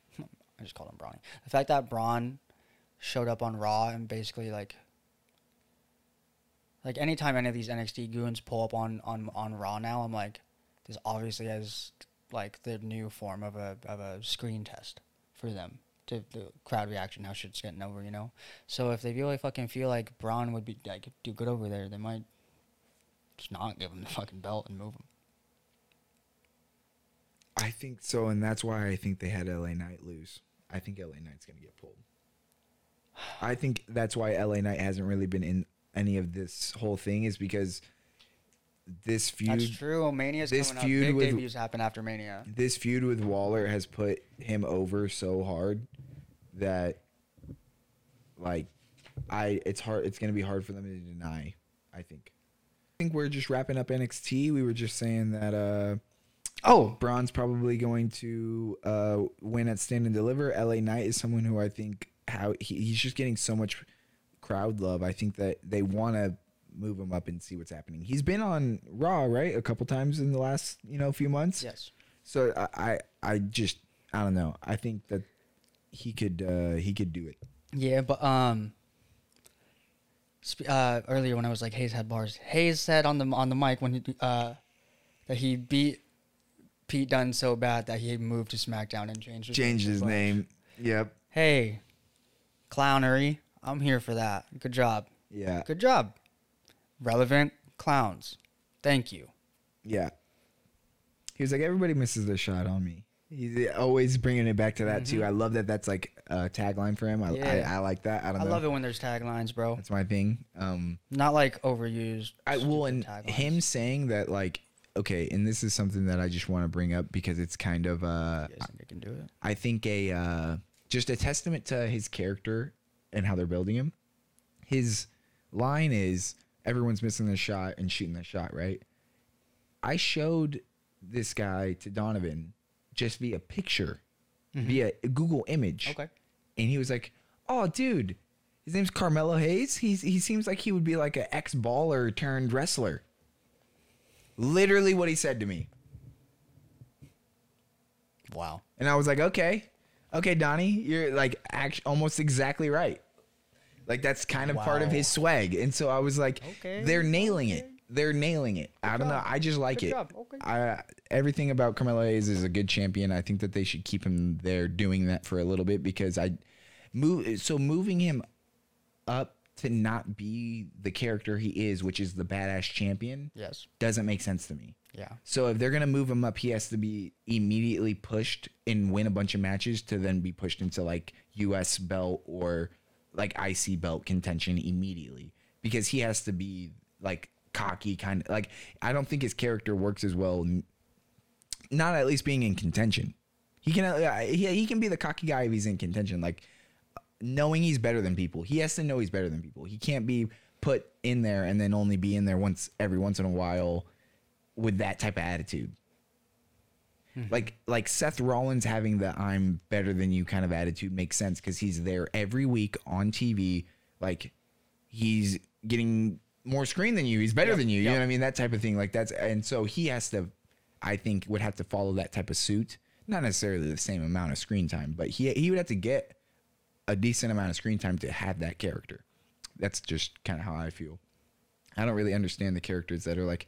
I just called him Brawny. The fact that Bron showed up on Raw and basically like, like anytime any of these NXT goons pull up on on on Raw now, I'm like, this obviously has like the new form of a of a screen test for them to the crowd reaction, how shit's getting over, you know. So if they really fucking feel like Bron would be like do good over there, they might Just not give him the fucking belt and move him. I think so, and that's why I think they had LA Knight lose. I think LA Knight's gonna get pulled. I think that's why LA Knight hasn't really been in any of this whole thing is because this feud That's true. Mania's this coming feud up. Big with- debuts happen after Mania. this feud with Waller has put him over so hard that like I it's hard it's gonna be hard for them to deny, I think. I think we're just wrapping up NXT. We were just saying that uh Oh, Bron's probably going to uh, win at Stand and Deliver. LA Knight is someone who I think how he, he's just getting so much crowd love. I think that they want to move him up and see what's happening. He's been on Raw right a couple times in the last you know few months. yes. So I I, I just I don't know. I think that he could uh, he could do it. Yeah, but um, sp- uh, earlier when I was like Hayes had bars, Hayes said on the on the mic when he uh that he beat Pete Dunne so bad that he moved to SmackDown and changed his Changed to his name. Yep. Hey, clownery, I'm here for that. Good job. Yeah. Good job. Relevant clowns. Thank you. Yeah. He was like, everybody misses their shot on me. He's always bringing it back to that too. I love that. That's like a tagline for him. I, Mm-hmm. Yeah. I, I like that. I don't I know. love it when there's taglines, bro. That's my thing. Um, Not like overused. I well, and taglines. him saying that like, okay, and this is something that I just want to bring up because it's kind of uh, You guys think they can do it? I think a uh, just a testament to his character and how they're building him. His line is everyone's missing their shot and shooting their shot, right? I showed this guy to Donovan just via picture, via a Google image. Okay. And he was like, "Oh, dude, his name's Carmelo Hayes. He's he seems like he would be like an ex baller turned wrestler." Literally, what he said to me. Wow. And I was like, okay, okay, Donnie, you're like act- almost exactly right. Like that's kind of part of his swag. And so I was like, Okay, they're nailing it. They're nailing it. I don't know. I just like Good it. Okay. I everything about Carmelo Hayes is a good champion. I think that they should keep him there doing that for a little bit because I move so moving him up to not be the character he is, which is the badass champion, Yes. doesn't make sense to me. Yeah. So if they're gonna move him up, he has to be immediately pushed and win a bunch of matches to then be pushed into like U.S. belt or like IC belt contention immediately because he has to be like cocky kind of like I don't think his character works as well. Not at least being in contention. He can uh, he, he can be the cocky guy if he's in contention. Like knowing he's better than people. He has to know he's better than people. He can't be put in there and then only be in there once every once in a while with that type of attitude. Hmm. Like like Seth Rollins having the I'm better than you kind of attitude makes sense because he's there every week on TV. Like he's getting more screen than you. He's better Yep, than you. You yep. know what I mean? That type of thing. Like that's and so he has to I think would have to follow that type of suit. Not necessarily the same amount of screen time, but he he would have to get a decent amount of screen time to have that character. That's just kind of how I feel. I don't really understand the characters that are like,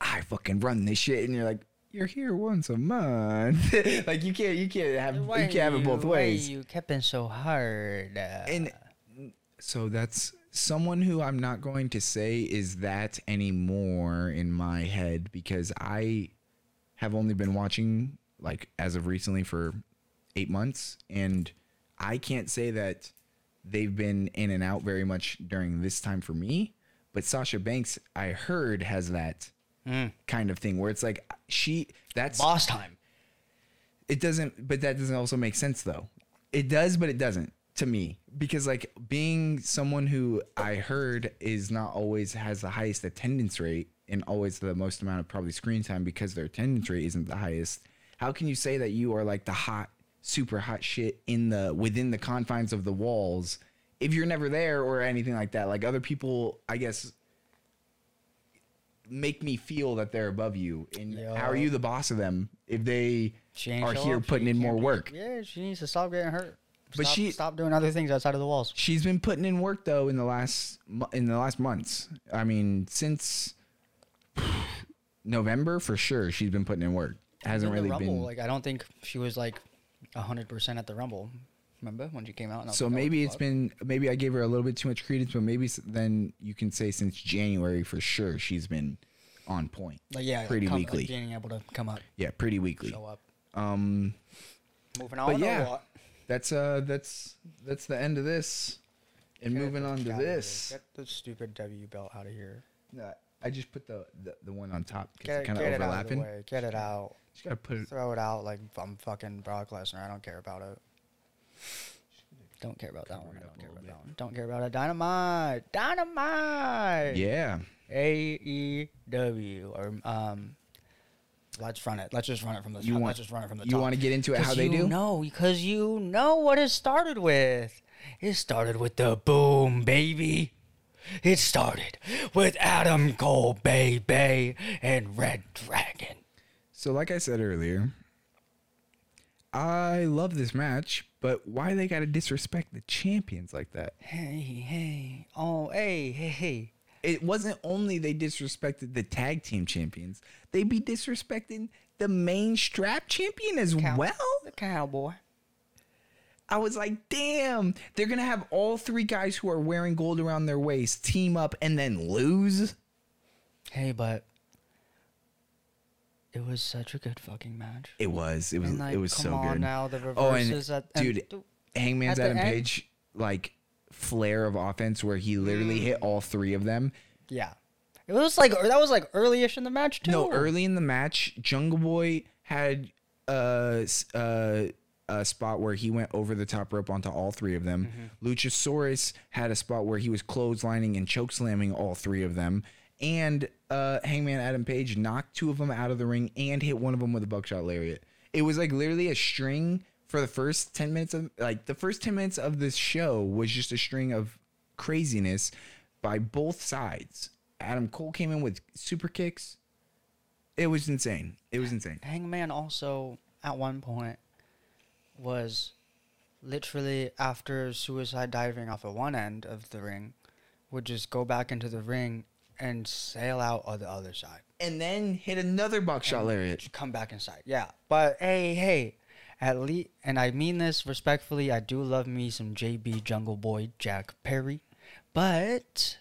I fucking run this shit, and you're like, you're here once a month. like you can't, you can't have, you can't have it both ways. you kept it so hard? Uh, And so that's someone who I'm not going to say is that anymore in my head because I have only been watching like as of recently for eight months, and I can't say that they've been in and out very much during this time for me. But Sasha Banks, I heard, has that Mm. kind of thing where it's like she that's boss time. it doesn't but that doesn't also make sense though it does but it doesn't to me because like being someone who i heard is not always has the highest attendance rate and always the most amount of probably screen time because their attendance rate isn't the highest how can you say that you are like the hot super hot shit in the within the confines of the walls if you're never there or anything like that like other people i guess make me feel that they're above you and how are you the boss of them if they She are here up, she putting in more work. Yeah, she needs to stop getting hurt. But Stop- she- stop doing other things outside of the walls. She's been putting in work though in the last in the last months. I mean, since November for sure, she's been putting in work. Hasn't really Rumble, been. like I don't think she was like hundred percent at the Rumble. Remember when she came out? And So maybe it's been maybe I gave her a little bit too much credence, but maybe then you can say since January for sure she's been on point. like yeah, pretty come, weekly. Like being able to come up, Yeah, pretty weekly. show up. Um, Moving on. but yeah, that's uh that's that's the end of this. And moving on to fuck outta here. this. Get the stupid W belt out of here. I just put the the, the one on top because it's kind of get it out of overlapping. Get it out. Just gotta put it. Throw it out like I'm fucking Brock Lesnar. I don't care about it. Don't care about that one. I don't care about that one. Don't care about it. Dynamite. Dynamite. Yeah, AEW or um. Let's run it. Let's just run it from the You top. want- Let's just run it from the you top. want to get into it How they you do? No, because you know what it started with. It started with the boom, baby. It started with Adam Cole, baby, and Red Dragon. So, like I said earlier, I love this match, but why they gotta disrespect the champions like that? Hey, hey, oh, hey, hey, hey. It wasn't only they disrespected the tag team champions; they'd be disrespecting the main strap champion as Cow- well. The cowboy. I was like, damn, they're gonna have all three guys who are wearing gold around their waist team up and then lose. Hey, but it was such a good fucking match. It was, it was, like, it was come so on good. now, the oh, reverses and at- and dude, Hangman's at the Adam Page, like flare of offense where he literally hit all three of them. Yeah. It was like that was like early-ish in the match too. No, early in the match, Jungle Boy had uh uh, a spot where he went over the top rope onto all three of them. Luchasaurus had a spot where he was clotheslining and choke slamming all three of them. And uh, Hangman Adam Page knocked two of them out of the ring and hit one of them with a buckshot lariat. It was like literally a string for the first 10 minutes of like the first 10 minutes of this show was just a string of craziness by both sides. Adam Cole came in with super kicks. It was insane. It was insane. Hangman also at one point was literally after suicide diving off of one end of the ring, would just go back into the ring and sail out on the other side. And then hit another buckshot lariat. Come back inside. Yeah. But hey, hey, at least, and I mean this respectfully, I do love me some JB Jungle Boy Jack Perry. But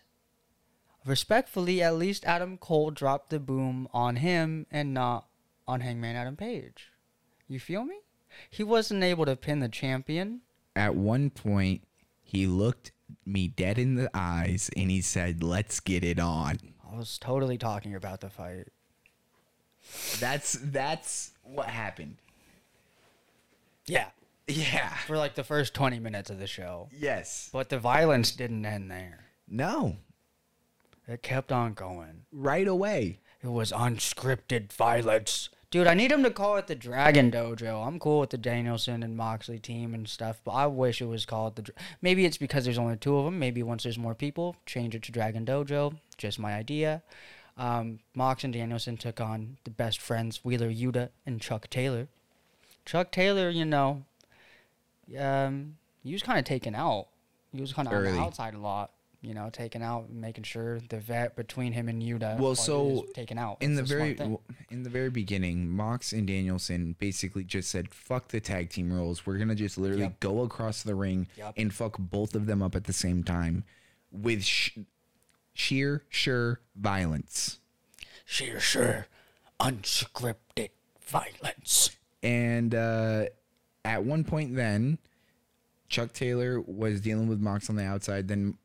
respectfully, at least Adam Cole dropped the boom on him and not on Hangman Adam Page. You feel me? He wasn't able to pin the champion. At one point, he looked me dead in the eyes and he said, "Let's get it on." I was totally talking about the fight. That's that's what happened. Yeah. Yeah. For like the first 20 minutes of the show. Yes. But the violence didn't end there. No. It kept on going. Right away. It was unscripted violence. Dude, I need him to call it the Dragon Dojo. I'm cool with the Danielson and Moxley team and stuff, but I wish it was called the. Maybe it's because there's only two of them. Maybe once there's more people, change it to Dragon Dojo. Just my idea. Um, Mox and Danielson took on the best friends Wheeler Yuta and Chuck Taylor. Chuck Taylor, you know, um, he was kind of taken out. He was kind of on the outside a lot. You know, taken out, making sure the vet between him and Yuta Well, so taken out. in the very in the very beginning, Mox and Danielson basically just said, "Fuck the tag team rules. We're gonna just literally Yep. go across the ring Yep. and fuck both of them up at the same time with sh- sheer sure violence." Sheer sure. Unscripted violence. And uh, at one point, then Chuck Taylor was dealing with Mox on the outside, then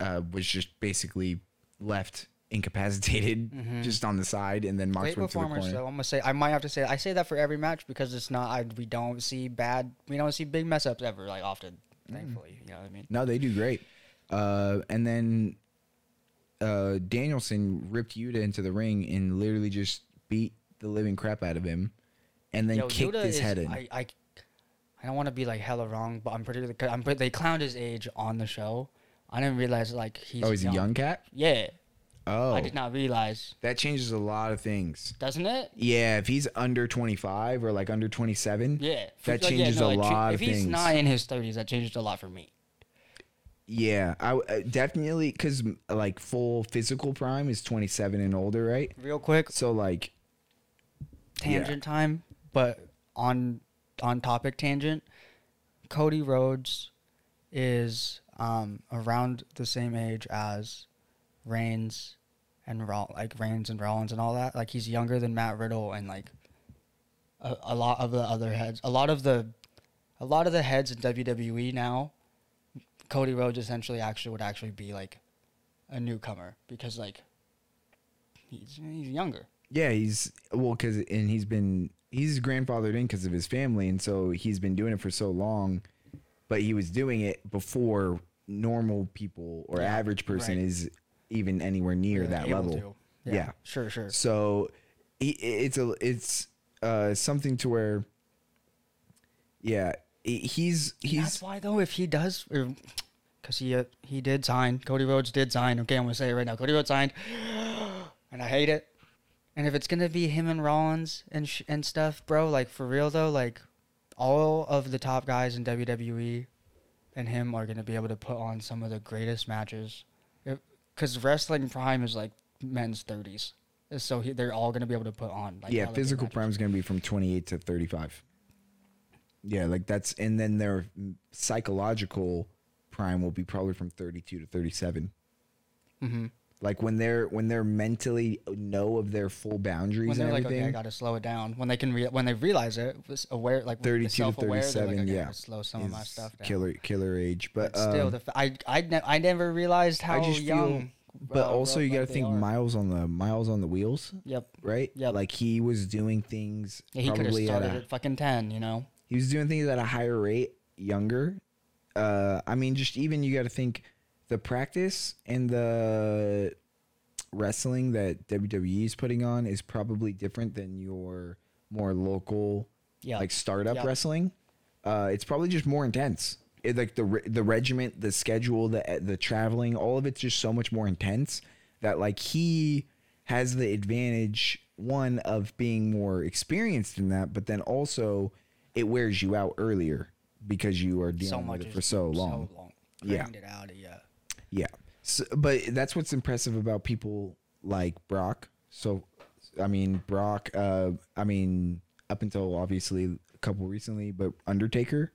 uh, was just basically left incapacitated, just on the side, and then Mox Great went to the corner. though. I'm gonna say I might have to say I say that for every match because it's not. I, we don't see bad. We don't see big mess ups ever like often. Thankfully, you know what I mean. No, they do great. Uh, and then uh, Danielson ripped Yuta into the ring and literally just beat the living crap out of him, and then Yo, kicked Yuta his is- head in. I, I, I don't want to be like hella wrong, but I'm pretty. I'm pretty, they clowned his age on the show. I didn't realize like he's. oh, he's a young cat. Yeah, Oh, I did not realize. that changes a lot of things. Doesn't it? Yeah, if he's under 25 or like under 27, Yeah. that Like, yeah, changes no, a like, tr- lot If of he's not in his 30s, that changes a lot for me. Yeah, I uh, definitely because like full physical prime is 27 and older, right? Real quick, So like, tangent time, but on on topic tangent. Cody Rhodes is um, around the same age as Reigns and Roll- like Reigns and Rollins and all that. Like he's younger than Matt Riddle and like a, a lot of the other heads. A lot of the a lot of the heads in WWE now. Cody Rhodes essentially actually would actually be like a newcomer because like he's he's younger. Yeah, he's well because and he's been he's grandfathered in because of his family, and so he's been doing it for so long. But he was doing it before normal people or Yeah, average person right. is even anywhere near really that level. to. Yeah. sure, sure. So it's a it's uh something to where yeah he's he's That's why though, if he does, because he uh, he did sign, Cody Rhodes did sign. Okay, I'm gonna say it right now. Cody Rhodes signed, and I hate it. And if it's gonna be him and Rollins and sh- and stuff, bro, like for real though, like all of the top guys in WWE and him are gonna be able to put on some of the greatest matches. Because wrestling prime is like men's thirties, so he, they're all gonna be able to put on. Like yeah physical prime is going to be from 28 to 35 yeah like that's and then their psychological prime will be probably from 32 to 37 Mhm. Like when they're when they're mentally know of their full boundaries when and they're like, everything okay, I gotta slow it down. When they can, re- when they realize it, was aware, like 32 to 37 like, okay, yeah slow some of my stuff down. killer killer age but, But still, um, the f- I I ne- I never realized how I just feel young. but uh, also you got to think are. miles on the miles on the wheels Yep. right Yeah. like he was doing things Yeah, he could have probably at started a, at fucking ten. You know. he was doing things at a higher rate younger uh i mean just even you got to think the practice and the wrestling that wwe is putting on is probably different than your more local Yeah. like startup Yep. wrestling uh it's probably just more intense it, like the the regiment the schedule the the traveling all of it's just so much more intense that like he has the advantage one of being more experienced in that but then also it wears you out earlier because you are dealing so with it for so long So long. Yeah. Out ya. Yeah. So, but that's what's impressive about people like Brock. So, I mean, Brock, uh, I mean, up until obviously a couple recently, but Undertaker.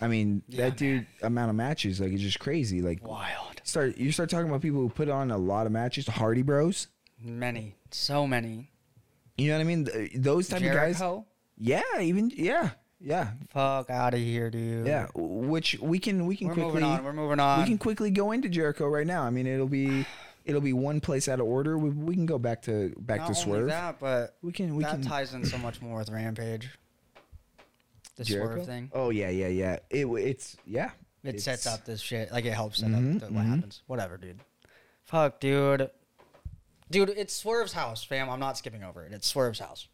I mean, Yeah, that dude amount of matches, like, it's just crazy. Like, Wild. start you start talking about people who put on a lot of matches, Hardy Bros. Many. So many. You know what I mean? Th- Those type of guys. Jericho. Yeah, even yeah, yeah, Fuck out of here, dude. yeah. Which we can we can We're quickly moving on. We're moving on. we can quickly go into Jericho right now. I mean, it'll be it'll be one place out of order. We, we can go back to back Not to only Swerve. that, but we can we that can ties in so much more with Rampage. The Jericho? swerve thing. Oh yeah, yeah, yeah. It it's yeah. It sets It's- up this shit. Like it helps set Mhm, up the, what mhm. happens. Whatever, dude. Fuck, dude. Dude, it's Swerve's house, fam. I'm not skipping over it. It's Swerve's house.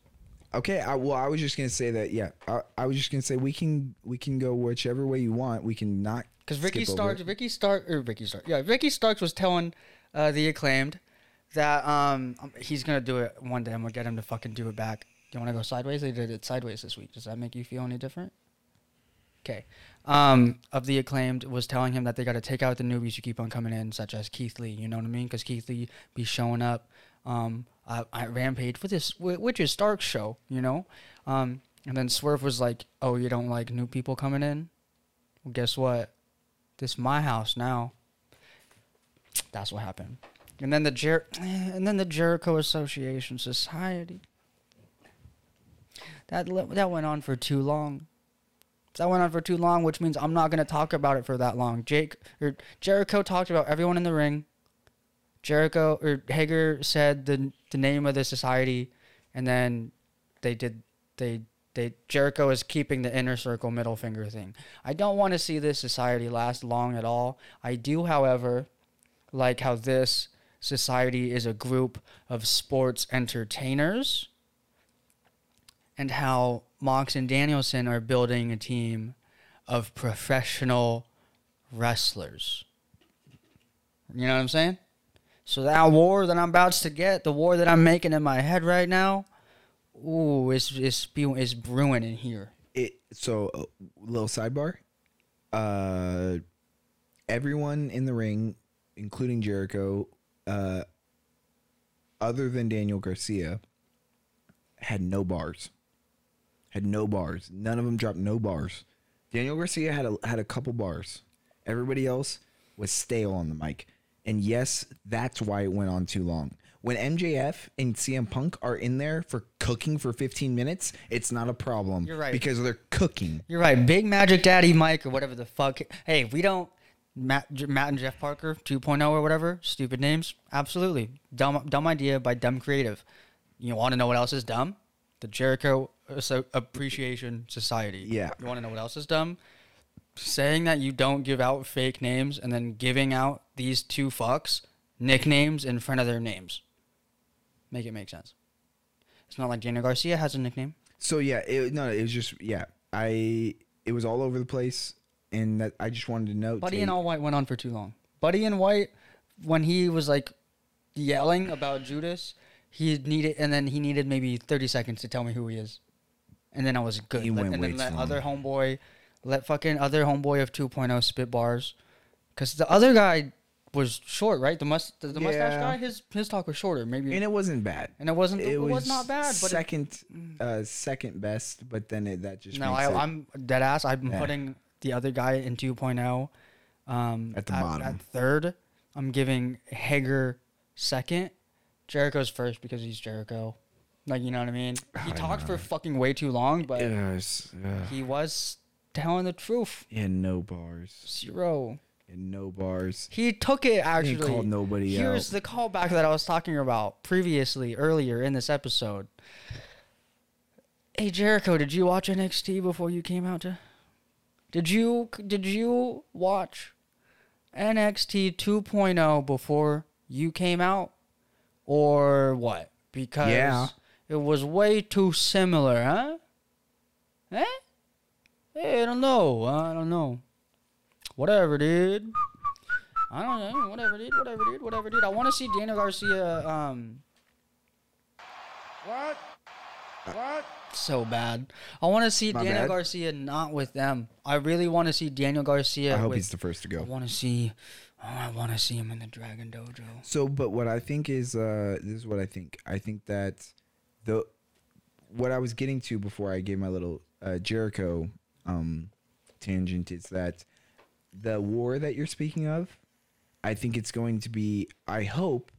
Okay, I, well, I was just gonna say that. Yeah, I, I was just gonna say we can we can go whichever way you want. We can not Because Ricky Starks. Ricky Stark, or Ricky Stark, yeah, Ricky Starks was telling uh, the acclaimed that um um, he's gonna do it one day. I'm gonna get him to fucking do it back. Do you want to go sideways? They did it sideways this week. Does that make you feel any different? Okay. Um, of the acclaimed was telling him that they got to take out the newbies who keep on coming in, such as Keith Lee. You know what I mean? Because Keith Lee be showing up um, at, at Rampage for this, which is Stark's show. You know. Um, and then Swerve was like, "Oh, you don't like new people coming in? Well, guess what? This is my house now." That's what happened. And then the Jer- and then the Jericho Association Society. That le- that went on for too long. That went on for too long, which means I'm not going to talk about it for that long. Jake or Jericho talked about everyone in the ring. Jericho or Hager said the the name of the society, and then they did they they Jericho is keeping the inner circle middle finger thing. I don't want to see this society last long at all. I do, however, like how this society is a group of sports entertainers and how Mox and Danielson are building a team of professional wrestlers. You know what I'm saying? So that war that I'm about to get, the war that I'm making in my head right now, ooh, it's it's, it's brewing in here. it so a little sidebar uh everyone in the ring including jericho uh other than daniel garcia had no bars had no bars none of them dropped no bars Daniel Garcia had a had a couple bars. Everybody else was stale on the mic. And yes, that's why it went on too long. When MJF and CM Punk are in there for cooking for 15 minutes, it's not a problem. You're right. Because they're cooking. You're right. Big Magic Daddy Mike or whatever the fuck. Hey, if we don't Matt, Matt and Jeff Parker 2.0 or whatever, stupid names. Absolutely. Dumb dumb idea by dumb creative. You want to know what else is dumb? The Jericho Appreciation Society. Yeah. You want to know what else is dumb? Saying that you don't give out fake names and then giving out these two fucks nicknames in front of their names. Make it make sense. It's not like Daniel Garcia has a nickname. So yeah, it, no, it was just yeah. I it was all over the place, and that I just wanted to note. Buddy and All White went on for too long. Buddy and White, when he was like yelling about Judas, he needed, and then he needed maybe 30 seconds to tell me who he is. And then I was good. He Let- went and way then too other long. homeboy, let fucking other homeboy of 2.0 spit bars. Because the other guy was short, right? The, must, the, the mustache guy, his his talk was shorter. Maybe. and it wasn't bad. and it wasn't, it, was, not bad. But it- second, uh, second best. But then it, that just no, I, it, I'm dead ass. I'm Yeah. putting the other guy in 2.0 um, At the bottom. At third, I'm giving Hager second. Jericho's first because he's Jericho. Like you know what I mean? He I talked for fucking way too long, but uh, he was telling the truth. and no bars, Zero. and no bars. He took it He actually. called nobody Here's out. the callback that I was talking about previously, earlier in this episode. Hey Jericho, did you watch NXT before you came out to? Did you did you watch NXT 2.0 before you came out, or what? Because Yeah. it was way too similar, huh? Eh? Hey, I don't know. I don't know. Whatever, dude. I don't know. Whatever, dude. Whatever, dude. Whatever, dude. I want to see Daniel Garcia. Um, What? What? so bad. I want to see My Daniel bad. Garcia not with them. I really want to see Daniel Garcia. I hope with, he's the first to go. I want to see. Oh, I want to see him in the Dragon Dojo. So, but what I think is, uh, this is what I think. I think that the what I was getting to before I gave my little uh, Jericho um, tangent is that the war that you're speaking of, I think it's going to be. I hope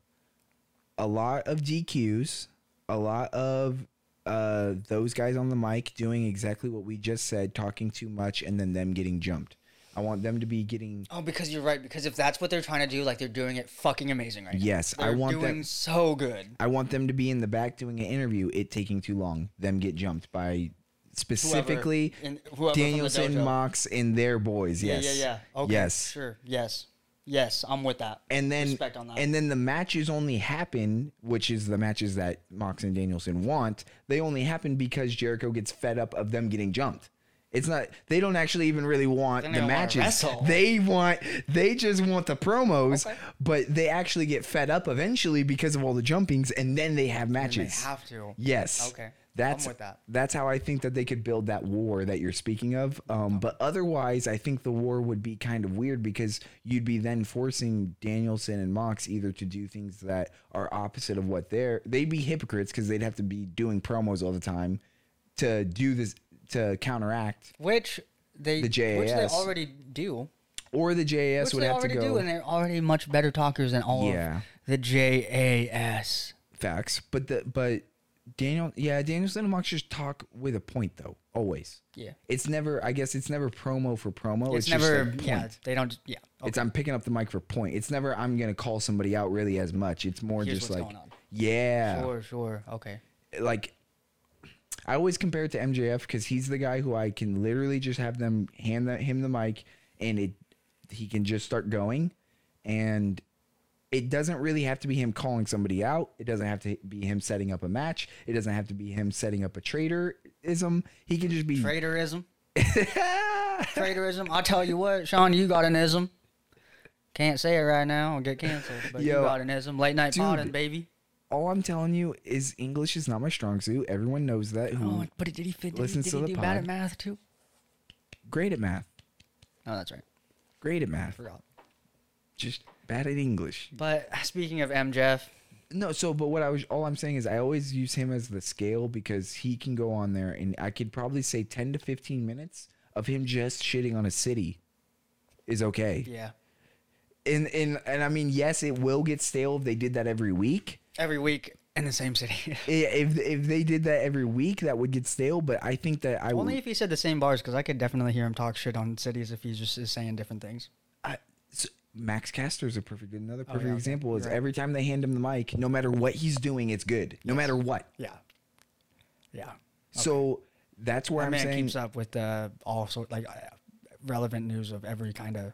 a lot of DQs, a lot of uh, those guys on the mic doing exactly what we just said, talking too much, and then them getting jumped. I want them to be getting Oh, because you're right. Because if that's what they're trying to do, like they're doing it fucking amazing right now. Yes, I want doing them- so good. I want them to be in the back doing an interview. It taking too long. Them get jumped by specifically in- whoever Danielson. Mox, and their boys. Yes. Yeah, yeah, yeah. Okay. Yes. Sure. Yes. Yes. I'm with that. And then Respect on that. and then the matches only happen, which is the matches that Mox and Danielson want. They only happen because Jericho gets fed up of them getting jumped. It's not. They don't actually even really want the matches. They want. They just want the promos. Okay. But they actually get fed up eventually because of all the jumpings, and then they have And they matches. have to. Yes. Okay. That's that. That's how I think that they could build that war that you're speaking of. Um, but otherwise, I think the war would be kind of weird because you'd be then forcing Danielson and Mox either to do things that are opposite of what they're. They'd be hypocrites because they'd have to be doing promos all the time to do this to counteract. Which they The JAS which they already do. Or the JAS Which would they have to already go. do, and they're already much better talkers than all Yeah. of the JAS. Facts, but the but Daniel, yeah, Danielson and Mox just talk with a point though, always. Yeah. It's never. I guess it's never promo for promo. It's, It's, never. point. yeah. They don't. Yeah. It's I'm picking up the mic for point. It's never I'm gonna call somebody out really as much. It's more Here's just what's like going on. yeah, Sure. Sure. Okay. like I always compare it to MJF because he's the guy who I can literally just have them hand the, him the mic and it he can just start going and it doesn't really have to be him calling somebody out. It doesn't have to be him setting up a match. It doesn't have to be him setting up a traitorism. He can just be Traitorism. Traitorism. I'll tell you what, Sean, you got an ism. Can't say it right now. I'll get canceled. But you got an ism. Late night dude. podding, baby. all I'm telling you is English is not my strong suit. Everyone knows that. Who Oh, but did he fit? Did he, did to he the do bad at math too? great at math. Oh, that's right. Great at math. Forgot. Just bad at English. But speaking of MJF, No, so but what I was all I'm saying is I always use him as the scale because he can go on there and I could probably say 10 to 15 minutes of him just shitting on a city is okay. Yeah. And and and I mean, yes, it will get stale if they did that every week. Every week in the same city. If if they did that every week, that would get stale. But I think that I Only would. if he said the same bars, because I could definitely hear him talk shit on cities if he's just is saying different things. I, so Max Caster is a perfect another Oh, perfect yeah, example. Is right. every time they hand him the mic, no matter what he's doing, it's good. No matter what. Yeah. Yeah. So that's where That I'm man saying. keeps up with uh, all sort like uh, relevant news of every kind of.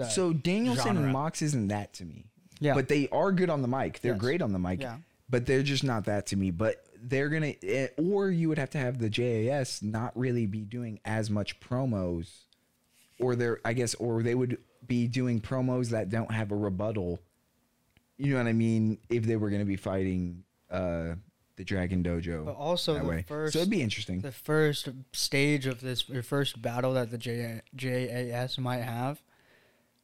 uh, so Danielson genre. and Mox isn't that to me. Yeah. But they are good on the mic. They're Yes. great on the mic. Yeah. But they're just not that to me. But they're gonna, eh, or you would have to have the JAS not really be doing as much promos, or they're, I guess, or they would be doing promos that don't have a rebuttal. You know what I mean? If they were gonna be fighting uh the Dragon Dojo, But also that the way. first- so it'd be interesting. the first stage of this, your first battle that the J- JAS might have,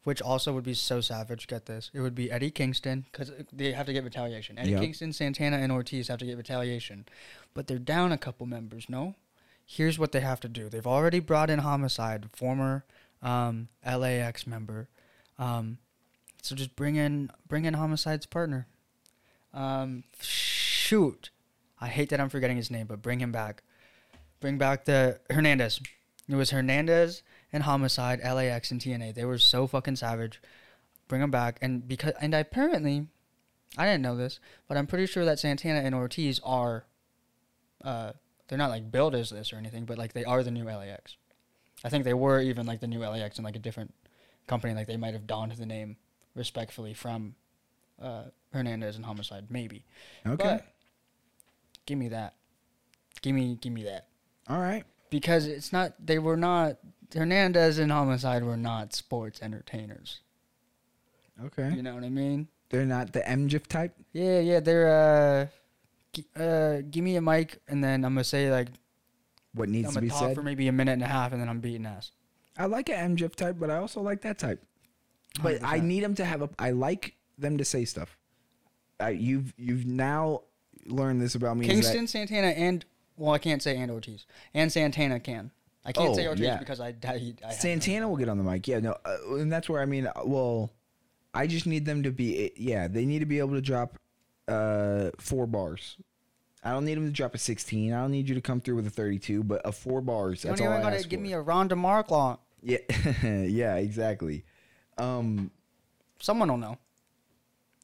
which also would be so savage. Get this, it would be Eddie Kingston because they have to get retaliation. Eddie Yep. Kingston, Santana, and Ortiz have to get retaliation, but they're down a couple members. No, here's what they have to do. They've already brought in Homicide, former um, LAX member. Um, so just bring in bring in Homicide's partner. Um, shoot, I hate that I'm forgetting his name, but bring him back. Bring back the Hernandez. It was Hernandez and Homicide, LAX and TNA. They were so fucking savage. Bring them back, and because and apparently, I didn't know this, but I'm pretty sure that Santana and Ortiz are, uh, they're not like billed as this or anything, but like they are the new LAX. I think they were even like the new LAX and like a different company. Like they might have donned the name respectfully from uh, Hernandez and Homicide, maybe. Okay, But give me that. Give me give me that. all right. Because it's not they were not Hernandez and Homicide were not sports entertainers. Okay, You know what I mean? they're not the MJF type. Yeah, yeah, they're uh gi- uh give me a mic and then I'm gonna say like What needs I'm to gonna be talk said. for maybe a minute and a half and then I'm beating ass. I like an MJF type, but I also like that type. But I 100%. need them to have a. I like them to say stuff. I, you've you've now learned this about me. Kingston, Santana, and well, I can't say and Ortiz. And Santana can. I can't Oh, say Ortiz yeah. because I, I, I Santana will get on the mic. Yeah, no, uh, and that's where I mean. uh, Well, I just need them to be. Yeah, they need to be able to drop uh four bars. I don't need him to drop a sixteen. I don't need you to come through with a thirty-two, but a four bars. That's all even I gotta ask give for. me a Ronda Marklon. Yeah, yeah, exactly. Um, Someone will know.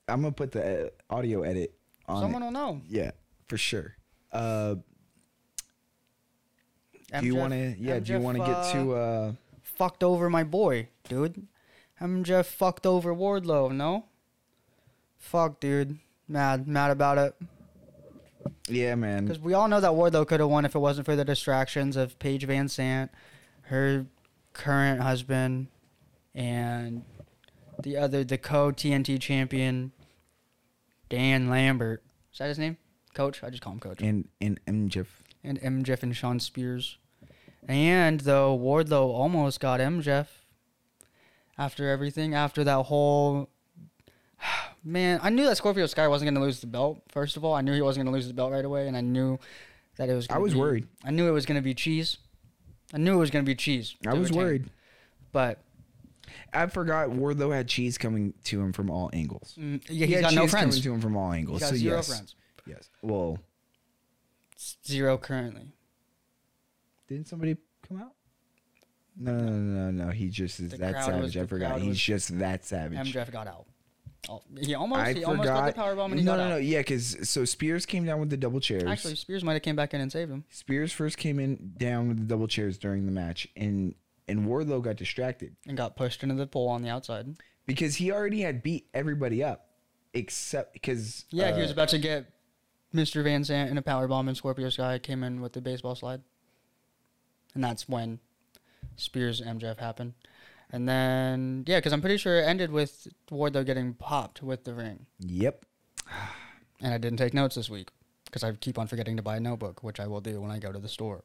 I'm gonna put the uh, audio edit on. Someone it. will know. Yeah, for sure. Uh, do you MJF want to? Yeah, do you MJF, want to get to? uh fucked over my boy, dude. MJF fucked over Wardlow, no? Fuck, dude. Mad, mad about it. Yeah, man. Because we all know that Wardlow could have won if it wasn't for the distractions of Paige VanZant, her current husband, and the other, the co TNT champion, Dan Lambert. Is that his name? Coach? I just call him Coach. And and MJF. and MJF and Shawn Spears. And though Wardlow almost got MJF after everything, after that whole man, I knew that Scorpio Sky wasn't going to lose the belt. First of all, I knew he wasn't going to lose the belt right away, and I knew that it was. I gonna I was be- worried. I knew it was going to be cheese. I knew it was going to be cheese. I was worried. but I forgot Wardlow had cheese coming to him from all angles. mm, yeah, He he's had got no friends. coming to him from all angles. so zero yes, friends. yes. Well, Zero currently. didn't somebody come out? No, no, no, no, no. He just is The that savage. I forgot. He's just that savage. MJF got out. Oh, he almost. I he almost got the forgot. power bomb and he no, got no, out. no. Yeah, because so Spears came down with the double chairs. Actually, Spears might have came back in and saved him. Spears first came in down with the double chairs during the match, and and Wardlow got distracted and got pushed into the pole on the outside. because he already had beat everybody up, except because Yeah, he was uh, about to get Mr. VanZant in a power bomb, and Scorpio Sky came in with the baseball slide, and that's when Spears MJF happened. And then yeah, because I'm pretty sure it ended with Wardlow getting popped with the ring, Yep. and I didn't take notes this week because I keep on forgetting to buy a notebook, which I will do when I go to the store.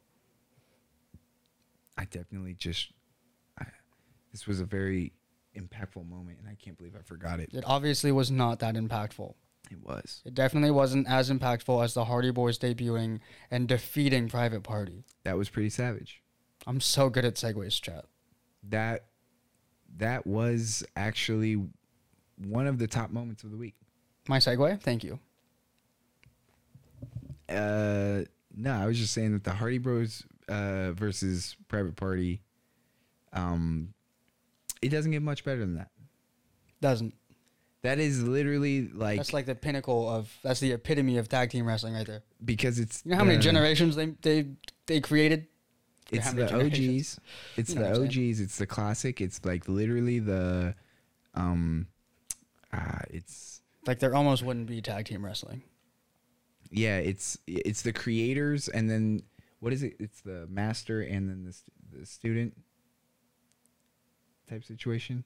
I definitely just. I, this was a very impactful moment, and I can't believe I forgot it. It obviously was not that impactful. It was. It definitely wasn't as impactful as the Hardy Boys debuting and defeating Private Party. That was pretty savage. I'm so good at segues, chat. That that was actually one of the top moments of the week. My segue. Thank you. Uh, no, I was just saying that the Hardy Bros uh, versus Private Party, um, it doesn't get much better than that. Doesn't. That is literally like, That's like the pinnacle of. That's the epitome of tag team wrestling right there. because it's You know how many the- generations they they they created? It's the? OGs. It's You know the OGs. It's the classic. It's like literally the, um, uh, it's Like there almost wouldn't be tag team wrestling. yeah. It's it's the creators and then what is it? It's the master and then the st- the student type situation.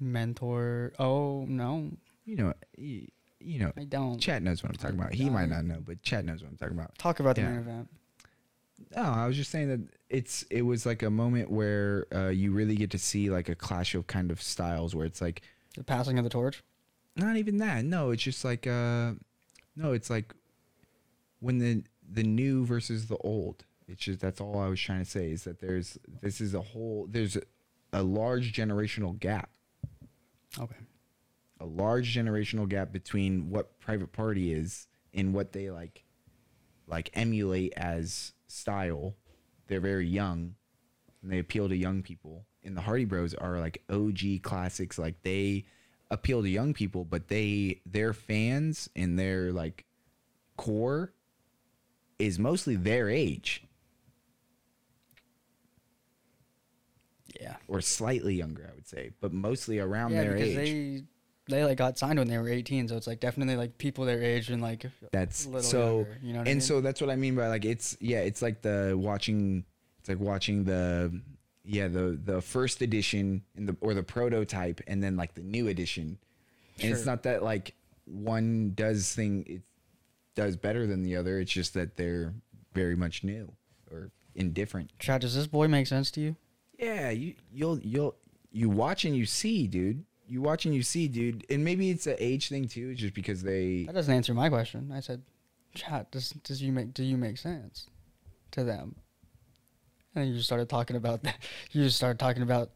Mentor. Oh no, You know, you, you know. I don't. Chat knows what I'm talking about. He might not know, but Chat knows what I'm talking about. Talk about the main event. No, I was just saying that it's it was like a moment where uh, you really get to see like a clash of kind of styles where it's like The passing of the torch. not even that. No, it's just like uh no, it's like when the the new versus the old. It's just that's all I was trying to say is that there's this is a whole there's a, a large generational gap. Okay. A large generational gap between what private party is and what they like like emulate as style. They're very young and they appeal to young people. And the Hardy Bros are like OG classics. Like they appeal to young people, but they their fans and their like core is mostly their age Yeah. or slightly younger, I would say, but mostly around yeah, their because age. they they like got signed when they were 18, so it's like definitely like people their age and like That's a little so, younger, you know what I and mean? so that's what I mean by like it's yeah, it's like the watching, it's like watching the yeah the the first edition and the or the prototype and then like the new edition, and it's not that like one does thing it does better than the other. It's just that they're very much new or indifferent. Chad, does this boy make sense to you? Yeah, you you'll you'll you watch and you see, dude. You watch and you see, dude. And maybe it's an age thing too, just because they That doesn't answer my question. I said, Chad, does does you make do you make sense to them? And you just started talking about that. You just started talking about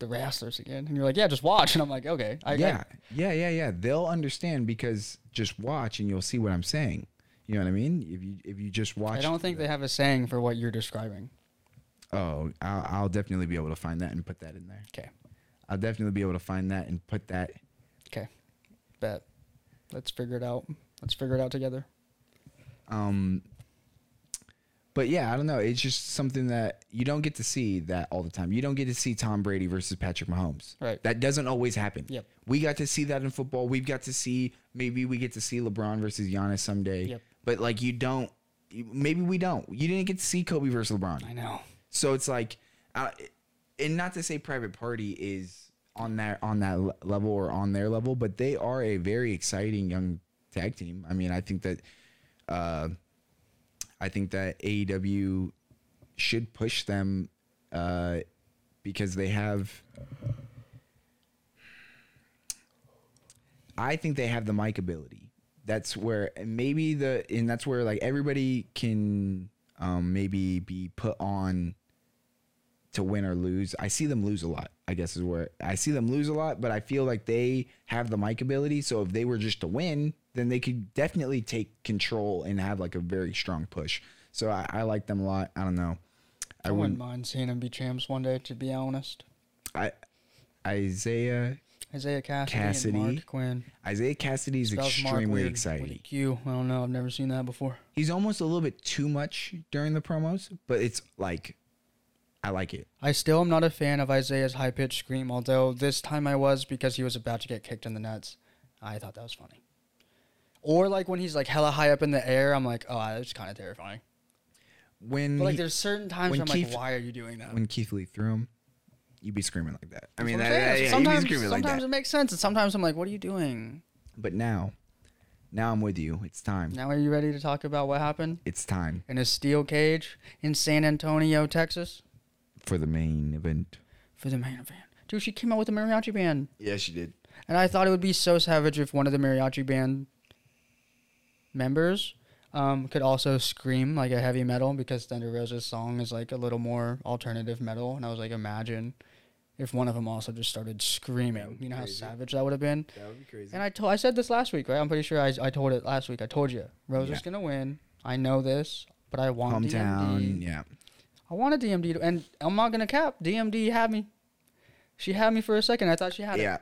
the wrestlers again, and you're like, yeah, just watch. And I'm like, okay, I, yeah, yeah, yeah, yeah. They'll understand because just watch and you'll see what I'm saying. You know what I mean? If you if you just watch, I don't think they have a saying for what you're describing. Oh, I'll, I'll definitely be able to find that and put that in there. Okay, I'll definitely be able to find that and put that. okay, bet. Let's figure it out. Let's figure it out together. Um, but yeah, I don't know. It's just something that you don't get to see that all the time. You don't get to see Tom Brady versus Patrick Mahomes. Right. That doesn't always happen. Yep. We got to see that in football. We've got to see maybe we get to see LeBron versus Giannis someday. Yep. But like you don't. Maybe we don't. You didn't get to see Kobe versus LeBron. I know. So it's like, uh, and not to say Private Party is on that on that level or on their level, but they are a very exciting young tag team. I mean, I think that, uh, I think that AEW should push them, uh, because they have. I think they have the mic ability. That's where maybe the and that's where like everybody can um, maybe be put on to win or lose. I see them lose a lot. I guess is where I see them lose a lot, but I feel like they have the mic ability. So if they were just to win, then they could definitely take control and have like a very strong push. So I, I like them a lot. I don't know. I, I wouldn't wouldn't. mind seeing them be champs one day. To be honest, I Isiah Isiah Kassidy, Kassidy. and Marq Quen. Isiah Kassidy is Mark extremely weird with a exciting. Q. I don't know. I've never seen that before. He's almost a little bit too much during the promos, but it's like I like it. I still am not a fan of Isiah's high pitched scream, although this time I was because he was about to get kicked in the nuts. I thought that was funny. Or like when he's like hella high up in the air, I'm like, oh, that's kind of terrifying. When But like, he- there's certain times when I'm Keith- like, why are you doing that? when Keith Lee threw him, you'd be screaming like that. I mean, that, yeah, yeah, sometimes, screaming like that. it makes sense, and sometimes I'm like, what are you doing? But now, now I'm with you. It's time. Now are you ready to talk about what happened It's time in a steel cage in San Antonio, Texas, for the main event. for the main event? Dude, she came out with a mariachi band. Yeah, she did. And I thought it would be so savage if one of the mariachi band members um, could also scream like a heavy metal because Thunder Rosa's song is like a little more alternative metal, and I was like, imagine if one of them also just started screaming. You know be how savage that would have been. That would be crazy. And I told I said this last week, right? I'm pretty sure I, I told it last week. I told you Rosa's Yeah. gonna win. I know this, but I want Hometown, DMD. yeah. I wanted DMD, to, and I'm not gonna cap. DMD had me. She had me for a second. I thought she had it. Yeah,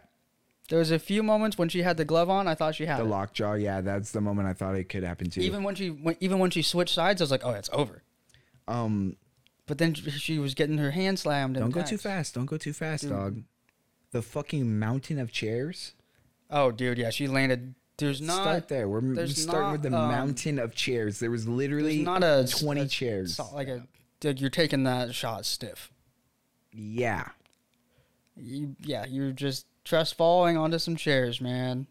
There was a few moments when she had the glove on. I thought she had it. the it. lockjaw. Yeah, that's the moment I thought it could happen too. Even when she when, even when she switched sides, I was like, oh, it's over. um, But then she- she was getting her hand slammed. And don't go too taxed. fast. Don't go too fast, dog. The fucking mountain of chairs. Oh, dude, yeah, she landed. There's not. Start there. We're there's starting with the not, um, mountain of chairs. There was literally There's not a twenty a- chairs. so- like a like you're taking that shot stiff. yeah, You, yeah, you're just trust falling onto some chairs, man.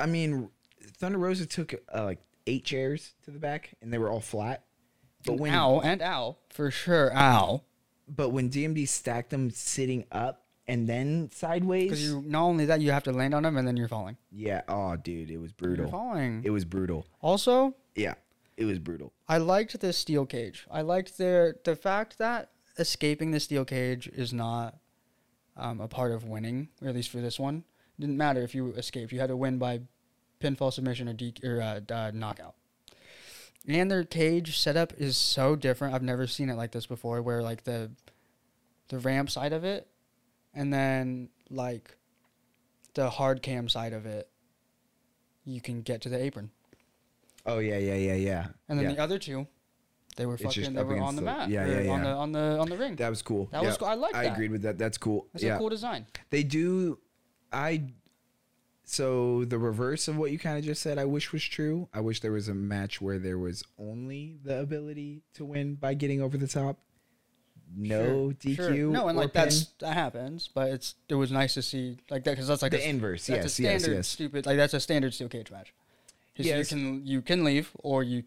I mean, Thunder Rosa took uh, like eight chairs to the back, and they were all flat. But when ow and ow for sure, ow. but when DMD stacked them sitting up and then Because sideways, you not only that you have to land on them and then you're falling. yeah, oh dude, it was You're brutal. falling. It was brutal. also, Yeah, it was brutal. I liked the steel cage. I liked their the fact that escaping the steel cage is not um, a part of winning, or at least for this one. It didn't matter if you escaped; you had to win by pinfall submission or, D- or uh, uh, knockout. And their cage setup is so different. I've never seen it like this before. Where like the the ramp side of it, and then like the hard cam side of it, you can get to the apron. Oh yeah, yeah, yeah, yeah. And then yeah. the other two, they were fucking. They were on the the- mat. yeah, yeah, yeah, On the on the on the ring. that was cool. That was cool. I like I that. agreed with that. That's cool. That's yeah, a cool design. they do. I. So the reverse of what you kind of just said, I wish was true. I wish there was a match where there was only the ability to win by getting over the top. No DQ. Sure. No, and like pin. that's that happens, but it's it was nice to see like that because that's like the a, inverse. that's Yes, a yes, standard yes. stupid like that's a standard steel cage match. Yes. you can you can leave or you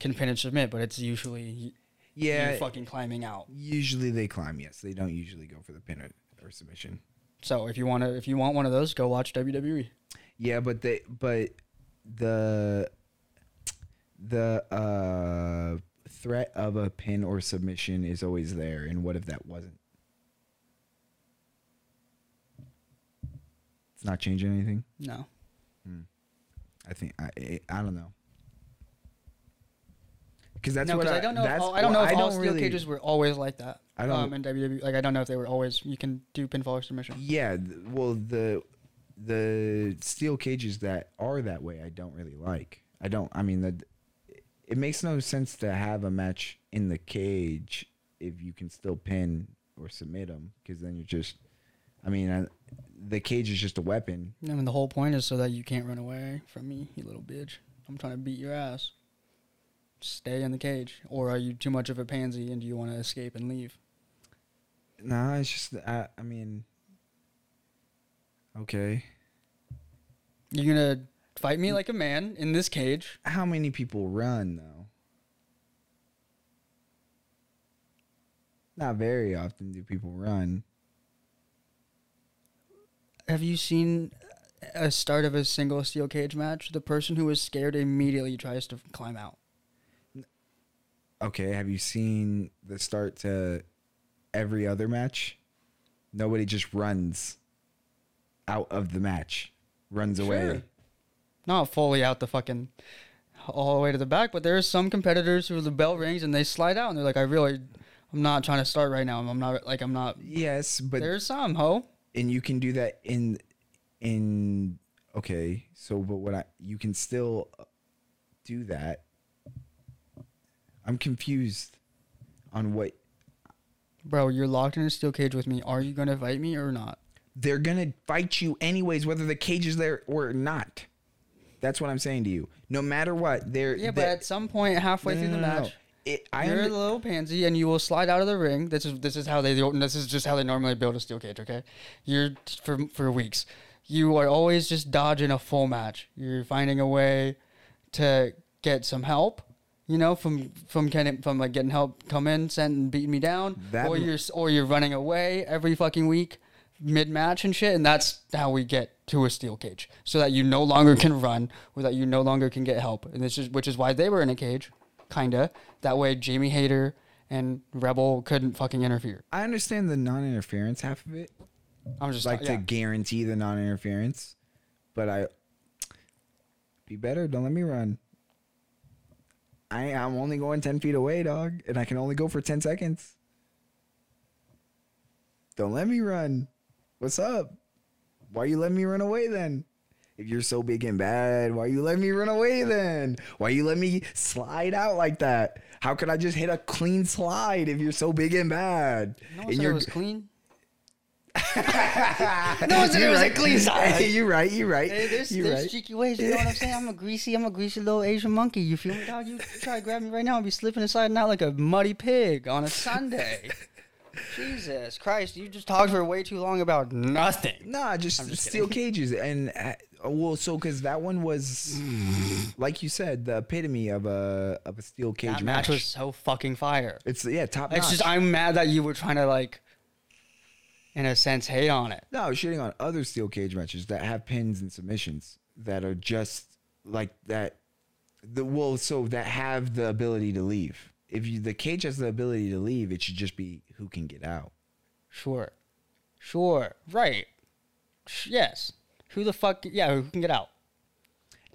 can pin and submit, but it's usually Yeah. you fucking climbing out. Usually they climb. Yes, they don't usually go for the pin or, or submission. So if you want to if you want one of those, go watch. WWE. Yeah, but they but the the uh threat of a pin or submission is always there and what if that wasn't? It's not changing anything. No, I think I I, I don't know. Cuz that's no, what I, I, don't know. If all, I don't know if all don't steel really- cages were always like that. I don't- Um, in WWE, like I don't know if they were always. You can do pinfall or submission. Yeah, th- well the the steel cages that are that way I don't really like. I don't I mean the it makes no sense to have a match in the cage if you can still pin or submit them because then you're just I mean I, the cage is just a weapon. I mean, the whole point is so that you can't run away from me, you little bitch. I'm trying to beat your ass. Stay in the cage, or are you too much of a pansy and do you want to escape and leave? No, it's just I, I mean okay. You're gonna fight me like a man in this cage. How many people run though? Not very often do people run. Have you seen a start of a single steel cage match? The person who is scared immediately tries to climb out. Okay, have you seen the start to every other match? Nobody just runs out of the match, runs away. Not fully out the fucking all the way to the back, but there are some competitors who the bell rings and they slide out and they're like, I really, I'm not trying to start right now. I'm not like I'm not. Yes, but There's some ho. And you can do that in in okay. So, but what I you can still uh, do that. I'm confused on what Bro, you're locked in a steel cage with me. Are you gonna fight me or not? they're gonna fight you anyways, whether the cage is there or not. That's what I'm saying to you. No matter what, they're Yeah, but at some point halfway No, through no, the no, no. match, It, I you're under- a little pansy and you will slide out of the ring. This is this is how they this is just how they normally build a steel cage. Okay, you're for for weeks. You are always just dodging a full match. You're finding a way to get some help. You know, from from getting from like getting help, come in, send and beating me down, That or you're or you're running away every fucking week mid match and shit, and that's how we get to a steel cage, so that you no longer can run, or that you no longer can get help, and this is which is why they were in a cage, kinda. That way, Jamie Hayter and Rebel couldn't fucking interfere. I understand the non-interference half of it, I'm just like like to guarantee the non-interference, but I be better. Don't let me run. I I'm only going ten feet away, dog, and I can only go for ten seconds. Don't let me run. What's up? Why you letting me run away then? If you're so big and bad, why you let me run away then? Why you let me slide out like that? How could I just hit a clean slide if you're so big and bad? no one And said you're it was clean. no one said it was a clean side. you're right. You're right. Hey, there's, you're there's right. cheeky ways. You know what I'm saying? I'm a greasy, I'm a greasy little Asian monkey. You feel me, dog? You try to grab me right now and be slipping and sliding out like a muddy pig on a Sunday. Jesus Christ! You just talked for way too long about nothing. Nah, just, just steel cages and uh, uh, well, so because that one was, like you said, the epitome of a of a steel cage That match. match was so fucking fire. it's yeah, top It's notch. just I'm mad that you were trying to like, in a sense, hate on it. no, I was shitting on other steel cage matches that have pins and submissions that are just like that. The well, so that have the ability to leave. If you, the cage has the ability to leave, it should just be who can get out. Sure, sure, right. Sh- Yes. Who the fuck? Yeah, who can get out?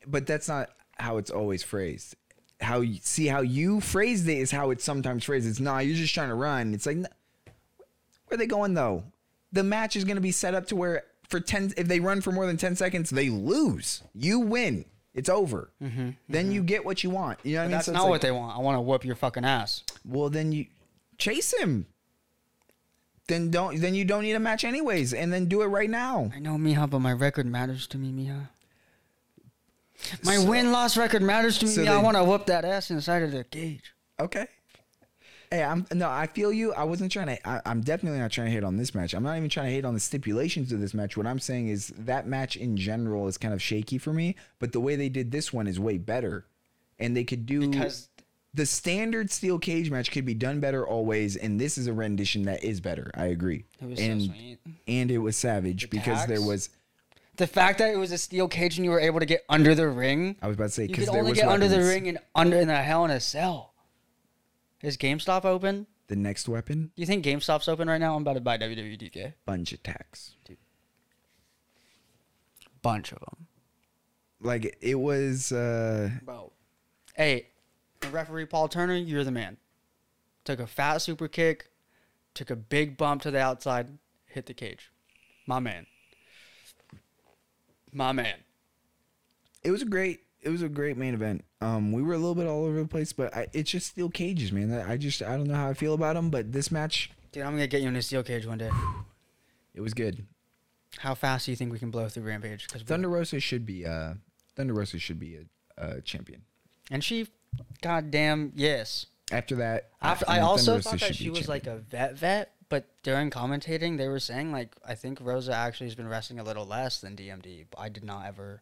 but that's not how it's always phrased. How you see how you phrased it is how it's sometimes phrased. It's nah, you're just trying to run. It's like, where are they going though? The match is going to be set up to where for ten, if they run for more than ten seconds, they lose. You win. It's over. Mm-hmm, mm-hmm. then you get what you want. You know what I mean? That's So not like, what they want. I want to whoop your fucking ass. Well, then you chase him. Then don't. Then you don't need a match anyways, and then do it right now. I know, Mija, but my record matters to me, Mija. My win loss record matters to me. so Mija. I want to whoop that ass inside of the cage. Okay. Hey, I'm no. I feel you. I wasn't trying to. I, I'm definitely not trying to hate on this match. I'm not even trying to hate on the stipulations of this match. What I'm saying is that match in general is kind of shaky for me. But the way they did this one is way better, and they could do Because the standard steel cage match could be done better always. And this is a rendition that is better. I agree. It was and so sweet. and it was savage The because there was. The fact that it was a steel cage and you were able to get under the ring. I was about to say You because could only get under the ring and under in the hell in a cell. Is GameStop open? The next weapon, Do you think GameStop's open right now? I'm about to buy WWE DK. bunch attacks. Bunch of them. Like it was. uh Bro. Hey, the referee Paul Turner, you're the man. Took a fat super kick, took a big bump to the outside, hit the cage. My man. My man. it was a great it was a great main event. Um, we were a little bit all over the place, but I, it's just steel cages, man. I just I don't know how I feel about them, but this match Dude, I'm gonna get you in a steel cage one day. it was good. How fast do you think we can blow through Rampage? Because Thunder Rosa should be uh Thunder Rosa should be a, a champion. and she, goddamn yes. After that, After, I I also thought that she was champion. like a vet vet, but during commentating, they were saying like I think Rosa actually has been wrestling a little less than DMD. But I did not ever.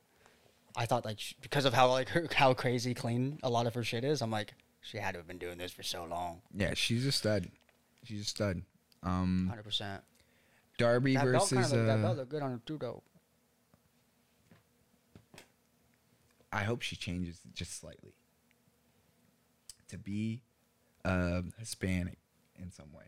I thought like sh because of how like her, how crazy clean a lot of her shit is. I'm like she had to have been doing this for so long. yeah, she's a stud. She's a stud. Um, Hundred percent. Darby That belt kind versus of look, that uh, belt look good on her too though. I hope she changes just slightly to be uh, Hispanic in some way.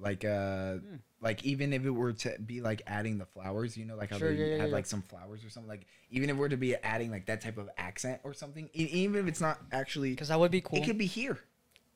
Like uh Hmm. like even if it were to be like adding the flowers, you know, like how Sure, they yeah, yeah, have yeah. like some flowers or something. Like even if it were to be adding like that type of accent or something, e- even if it's not actually Because that would be cool. it could be here.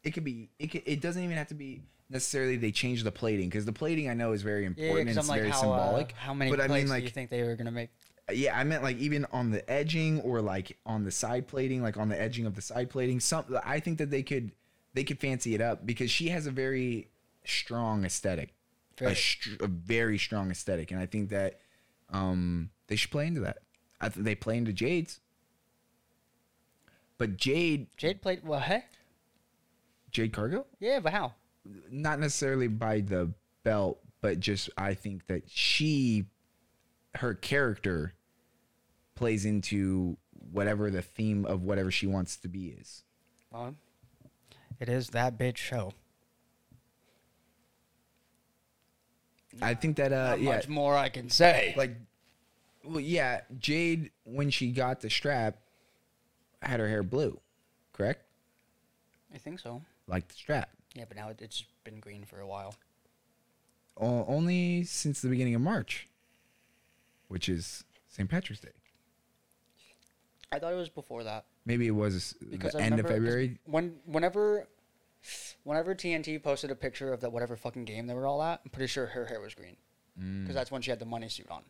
It could be. It could, it doesn't even have to be necessarily they change the plating because the plating I know is very yeah, important because and it's like very how symbolic. Uh, how many but I mean like do you think they were gonna make? Yeah, I meant like even on the edging or like on the side plating, like on the edging of the side plating. Some I think that they could they could fancy it up because she has a very strong aesthetic, a, Very. str- a very strong aesthetic, and I think that um they should play into that. I think they play into Jade's, but Jade Jade played well. Hey, Jade Cargill yeah, but how? not necessarily by the belt, but just I think that she, her character, plays into whatever the theme of whatever she wants to be is. Well, it is that bitch show. I think that uh Not yeah, much more I can say. like well yeah, Jade when she got the strap had her hair blue, correct? I think so. Like the strap. Yeah, but now it- it's been green for a while. O- only since the beginning of March, which is St. Patrick's Day. I thought it was before that. Maybe it was because the I end of remember February. When whenever whenever TNT posted a picture of that whatever fucking game they were all at, I'm pretty sure her hair was green because that's when she had the money suit on.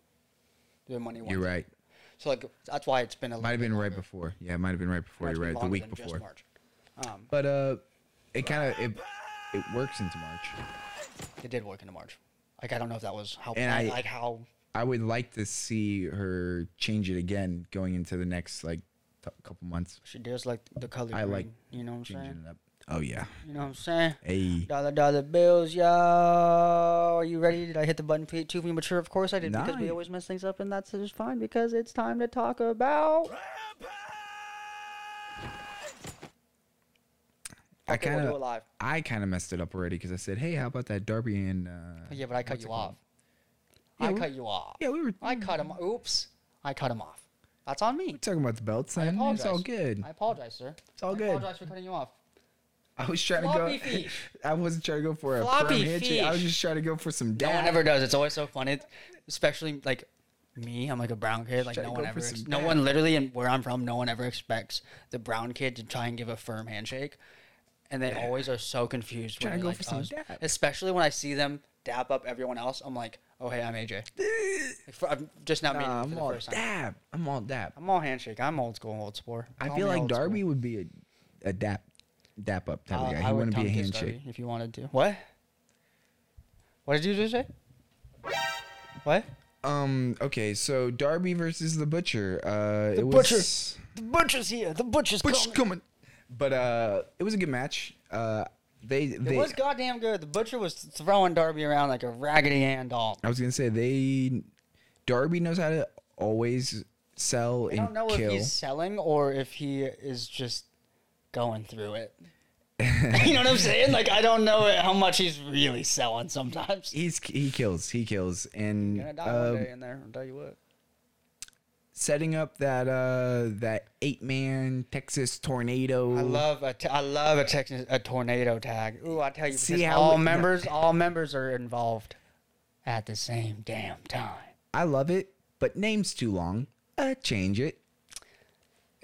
The money one. Mm. You're right. So like that's why it's been a Might have been bit right longer. before. Yeah, it might have been right before. It's You're been right. The longer week than just before. March. Um, But uh, it kind of it, it works into March. it did work into March. Like I don't know if that was how And I- like how I would like to see her change it again going into the next like t- couple months. she does like the color. I like you know what I'm saying? it up. Oh yeah. You know what I'm saying? Hey. Dollar dollar bills, y'all. Are you ready? Did I hit the button for too premature? Of course I did, because we always mess things up, and that's just fine because it's time to talk about. I kind of. I kind of messed it up already because I said, "Hey, how about that Darby and?" Uh, Yeah, but I cut you off. Yeah, I we- cut you off. Yeah, we were I cut him. Oops. I cut him off. That's on me. We're talking about the belts. I apologize. it's all good. I apologize, sir. It's all I good. apologize for cutting you off. I was trying Floppy to go. feet. I wasn't trying to go for a Floppy firm handshake. I was just trying to go for some No one ever does. It's always so funny, especially like me. I'm like a brown kid. Like no one ever. Ex- no one literally, and where I'm from, no one ever expects the brown kid to try and give a firm handshake, and they always are so confused. Try when to go like for some us. Especially when I see them dap up everyone else. I'm like, oh hey, I'm AJ. I'm just not meeting Nah, I'm all the first time. dab. I'm all dab. I'm all handshake. I'm old school, old sport. I Call feel me like old school. Darby would be a, a dap, dap up type Uh, of guy. I He would wouldn't be a tongue kiss handshake. Darby if you wanted to. What? What did you just say? What? Um. Okay. So Darby versus the Butcher. Uh, The it Butcher. The butcher's here. The butcher's Butcher's coming. coming. But uh, it was a good match. Uh, they It was goddamn good. The butcher was throwing Darby around like a raggedy Ann doll. I was gonna say they. Darby knows how to always sell I and don't know kill. if he's selling or if he is just going through it. you know what I'm saying? Like I don't know how much he's really selling sometimes. He's he kills. He kills. And Gonna die one um, day in there. I'll tell you what. Setting up that uh that eight man Texas tornado. I love a t- I love a Texas a tornado tag. Ooh, I tell you, See how all it- members all members are involved at the same damn time. I love it, but name's too long. Uh, change it.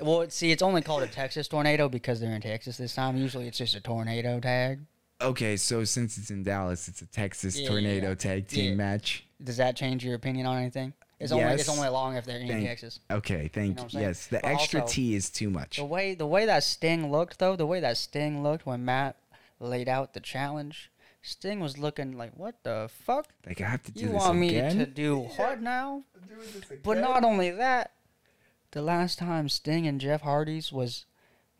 Well, see, it's only called a Texas tornado because they're in Texas this time. Usually, it's just a tornado tag. Okay, so since it's in Dallas, it's a Texas Yeah, tornado yeah. tag team Yeah. match. Does that change your opinion on anything? It's only it's Yes. only long if they're in Thank- Texas. Okay, thank you. what Yes, the But extra also- T is too much. The way the way that Sting looked though, the way that Sting looked when Matt laid out the challenge, Sting was looking like, "What the fuck? Like I have to do You this want me to do hard now?" But not only that, the last time Sting and Jeff Hardy's was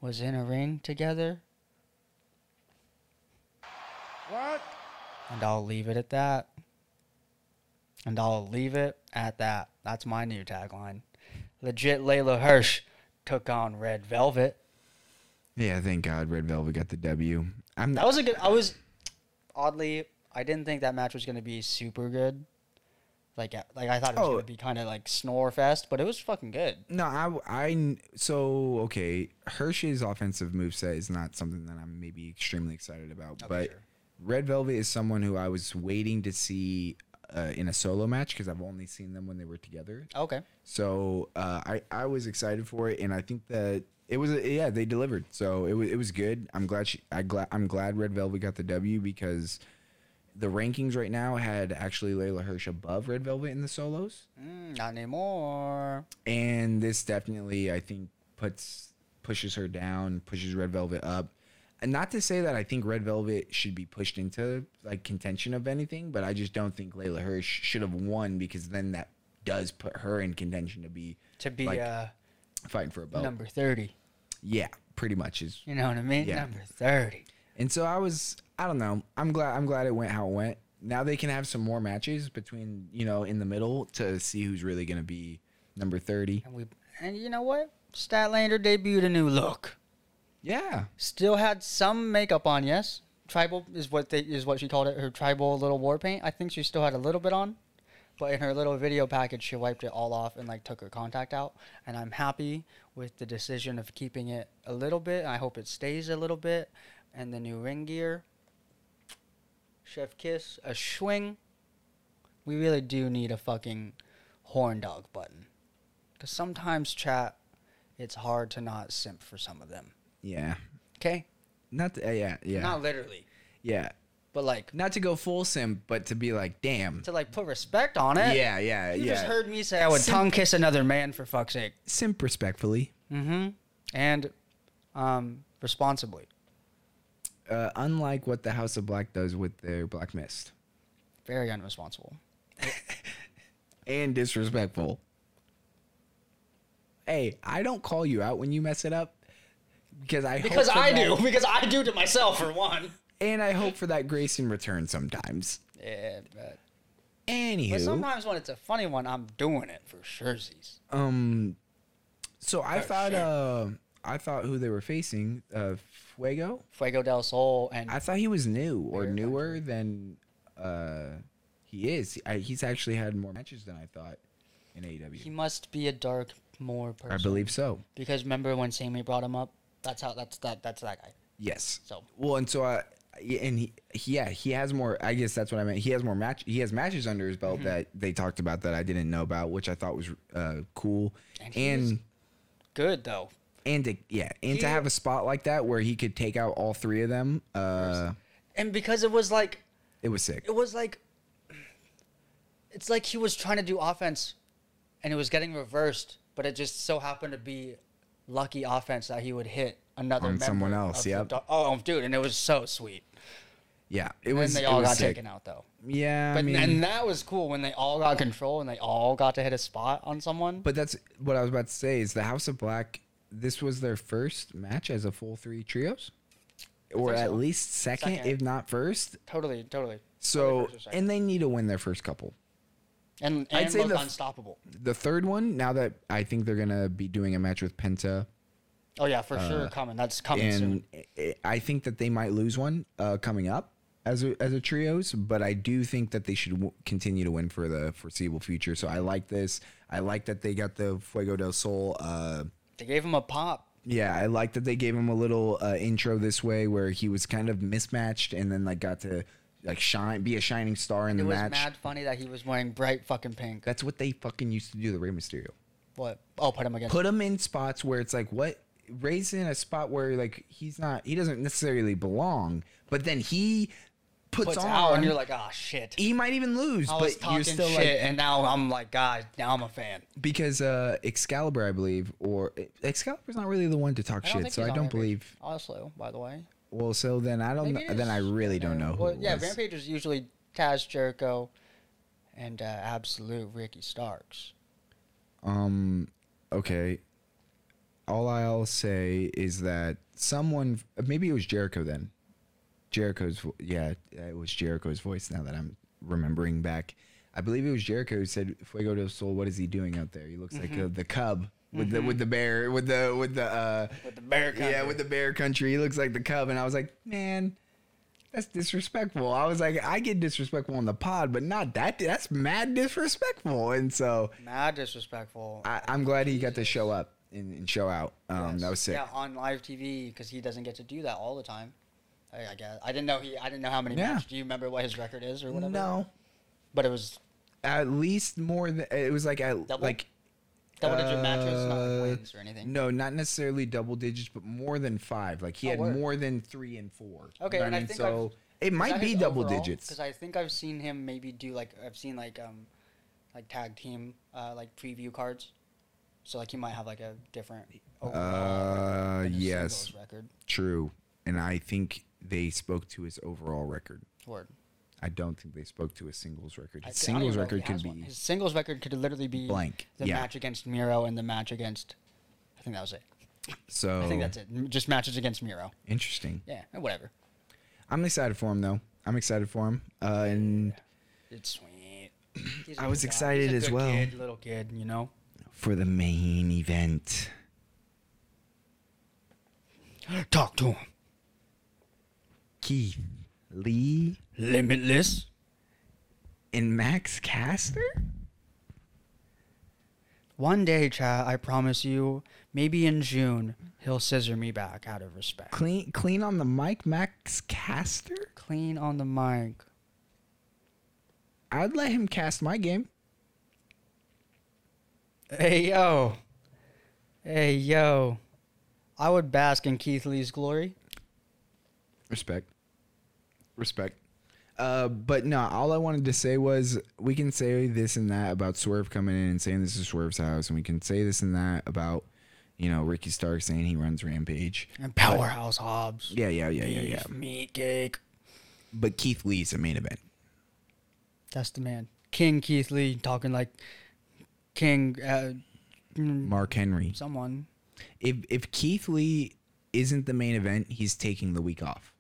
was in a ring together, What? and I'll leave it at that. And I'll leave it at that. That's my new tagline. Legit Leyla Hirsch took on Red Velvet. Yeah, thank God Red Velvet got the W. I'm That was a good. I was oddly. I didn't think that match was going to be super good. Like, uh, like I thought it was Oh. going to be kind of like snore fest, but it was fucking good. No, I, I, so okay. Hirsch's offensive moveset is not something that I'm maybe extremely excited about, Okay, but sure. Red Velvet is someone who I was waiting to see uh, in a solo match because I've only seen them when they were together. Okay. So uh, I, I was excited for it, and I think that it was a, yeah they delivered. So it was it was good. I'm glad she I glad I'm glad Red Velvet got the W because the rankings right now had actually Leyla Hirsch above Red Velvet in the solos. Mm, not anymore. and this definitely I think puts pushes her down, pushes Red Velvet up. And not to say that I think Red Velvet should be pushed into like contention of anything, but I just don't think Leyla Hirsch should have won because then that does put her in contention to be To be Like, uh, fighting for a belt. number thirty. Yeah, pretty much is. You know what I mean? Yeah. Number thirty. And so I was I don't know. I'm glad I'm glad it went how it went. Now they can have some more matches between, you know, in the middle to see who's really going to be number 30. And we and you know what? Statlander debuted a new look. Yeah. Still had some makeup on, yes. tribal is what they is what she called it. Her tribal little war paint. I think she still had a little bit on, but in her little video package, she wiped it all off and like took her contact out. And I'm happy with the decision of keeping it a little bit. I hope it stays a little bit. And the new ring gear. Chef Kiss, a swing. We really do need a fucking horn dog button. Because sometimes, chat, it's hard to not simp for some of them. Yeah. Okay? Not to, uh, yeah, yeah. Not literally, yeah. but like Not to go full simp, but to be like, damn. to like put respect on it. Yeah, yeah, You yeah. just heard me say I would Simp- tongue kiss another man for fuck's sake. simp respectfully. Mm-hmm. And um, responsibly. Uh, unlike what the House of Black does with their Black Mist. Very unresponsible. And disrespectful. Hey, I don't call you out when you mess it up. Because I Because for I that- do. Because I do to myself for one. And I hope for that grace in return sometimes. Yeah, but, Anywho. but sometimes when it's a funny one, I'm doing it for surezies. Um, so I Oh, thought, shit. uh, I thought who they were facing, uh, Fuego. Fuego del Sol and I thought he was new or newer than, uh, he is. I, he's actually had more matches than I thought in AEW. he must be a dark more person. I believe so. Because remember when Sammy brought him up? That's how. That's that. That's that guy. Yes. So Well, and so I, and he, yeah, he has more. I guess that's what I meant. He has more match. He has matches under his Mm-hmm. belt that they talked about that I didn't know about, which I thought was uh, cool. And And good though. and to yeah, and to have a spot like that where he could take out all three of them, uh, And because it was like it was sick. it was like it's like he was trying to do offense and it was getting reversed, but it just so happened to be lucky offense that he would hit another On member someone else, yep. do- oh, um, dude, and it was so sweet. Yeah, it And was. And they all got sick. taken out though. Yeah, I But mean, and that was cool when they all got control and they all got to hit a spot on someone. but that's what I was about to say. Is the House of Black? This was their first match as a full three trios, or at so. least second, Second. if not first. totally, totally. So, second. and they need to win their first couple. And I'd say the unstoppable. The third one, now that I think they're gonna be doing a match with Penta, Oh yeah, for sure coming. That's coming soon. and i I think that they might lose one uh, coming up as a, as a trios, but I do think that they should w- continue to win for the foreseeable future. So I like this. I like that they got the Fuego del Sol. Uh, They gave him a pop. yeah, I like that they gave him a little uh, intro this way where he was kind of mismatched and then like got to like shine, be a shining star in It the was match. mad funny that he was wearing bright fucking pink. That's what they fucking used to do. The Rey Mysterio. What? Oh, put him against. put him in spots where it's like what Rey's in a spot where like he's not he doesn't necessarily belong, but then he puts, puts on out, and you're like, oh shit. he might even lose, I was but talking you're still shit, like and now I'm like, God, now I'm a fan. because uh Excalibur, I believe, or Excalibur's not really the one to talk shit, so I don't believe. Also, by the way, Well, so then I don't. Know, then I really don't know. Who Well, yeah, was. Rampage is usually Taz Jericho and uh, Absolute Ricky Starks. Um. Okay. All I'll say is that someone, maybe it was Jericho then. Jericho's, yeah, it was Jericho's voice. Now that I'm remembering back, I believe it was Jericho who said, "Fuego del Sol, what is he doing out there? He looks like uh, the cub with the with the bear with the with the uh, With the bear yeah with the bear country. He looks like the cub." And I was like, man. That's disrespectful. I was like, I get disrespectful on the pod, but not that. That's mad disrespectful. And so, Mad disrespectful. I, I'm glad he got to show up and, and show out. Um, That was sick. Yeah, on live TV because he doesn't get to do that all the time. I, I guess I didn't know he. I didn't know how many Yeah. matches. Do you remember what his record is or whatever? No, but it was at least more than it was like at Double? like double digit matches, not uh, like wins or anything. No, not necessarily double digits, but more than five. Like he Oh, had word. more than three and four. Okay, and I think so it might be double digits. because I think I've seen him maybe do like I've seen like um like tag team uh like preview cards. So like he might have like a different overall Uh, record than his yes. singles record. True, and I think they spoke to his overall record. Word. I don't think they spoke to a singles record. His thi- I don't singles even know if he record could has be one. his singles record could literally be Blank, The yeah. match against Miro and the match against. I think that was it. so. I think that's it. Just matches against Miro. Interesting. Yeah, eh, whatever. I'm excited for him though. I'm excited for him. Uh, and It's sweet. He's I was excited as well. Kid, little kid, you know. for the main event. Talk to him. Keith Lee Limitless. and Max Caster. One day, Chad, I promise you, maybe in June, he'll scissor me back out of respect. Clean, clean on the mic, Max Caster. Clean on the mic. I'd let him cast my game. Hey, yo. Hey, yo. I would bask in Keith Lee's glory. Respect. Respect. Uh, but no, all I wanted to say was we can say this and that about Swerve coming in and saying this is Swerve's house, and we can say this and that about, you know, Ricky Stark saying he runs Rampage. And Powerhouse Hobbs. Yeah, yeah, yeah, yeah, yeah. Meat cake. But Keith Lee's the main event. That's the man. King Keith Lee talking like King uh, mm, Mark Henry. someone. If if Keith Lee isn't the main event, he's taking the week off.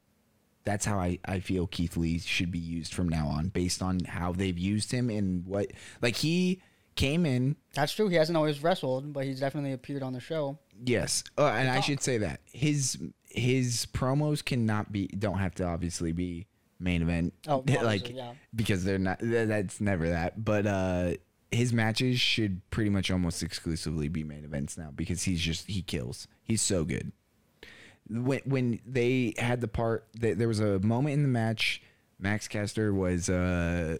That's how I, I feel Keith Lee should be used from now on, based on how they've used him and what like he came in That's true. He hasn't always wrestled, but he's definitely appeared on the show. Yes, uh, and I should say that his his promos cannot be don't have to obviously be main event. Oh, like yeah. because they're not. th- That's never that. But uh, his matches should pretty much almost exclusively be main events now because he's just he kills. He's so good. When when they had the part, th- there was a moment in the match. Max Caster was uh,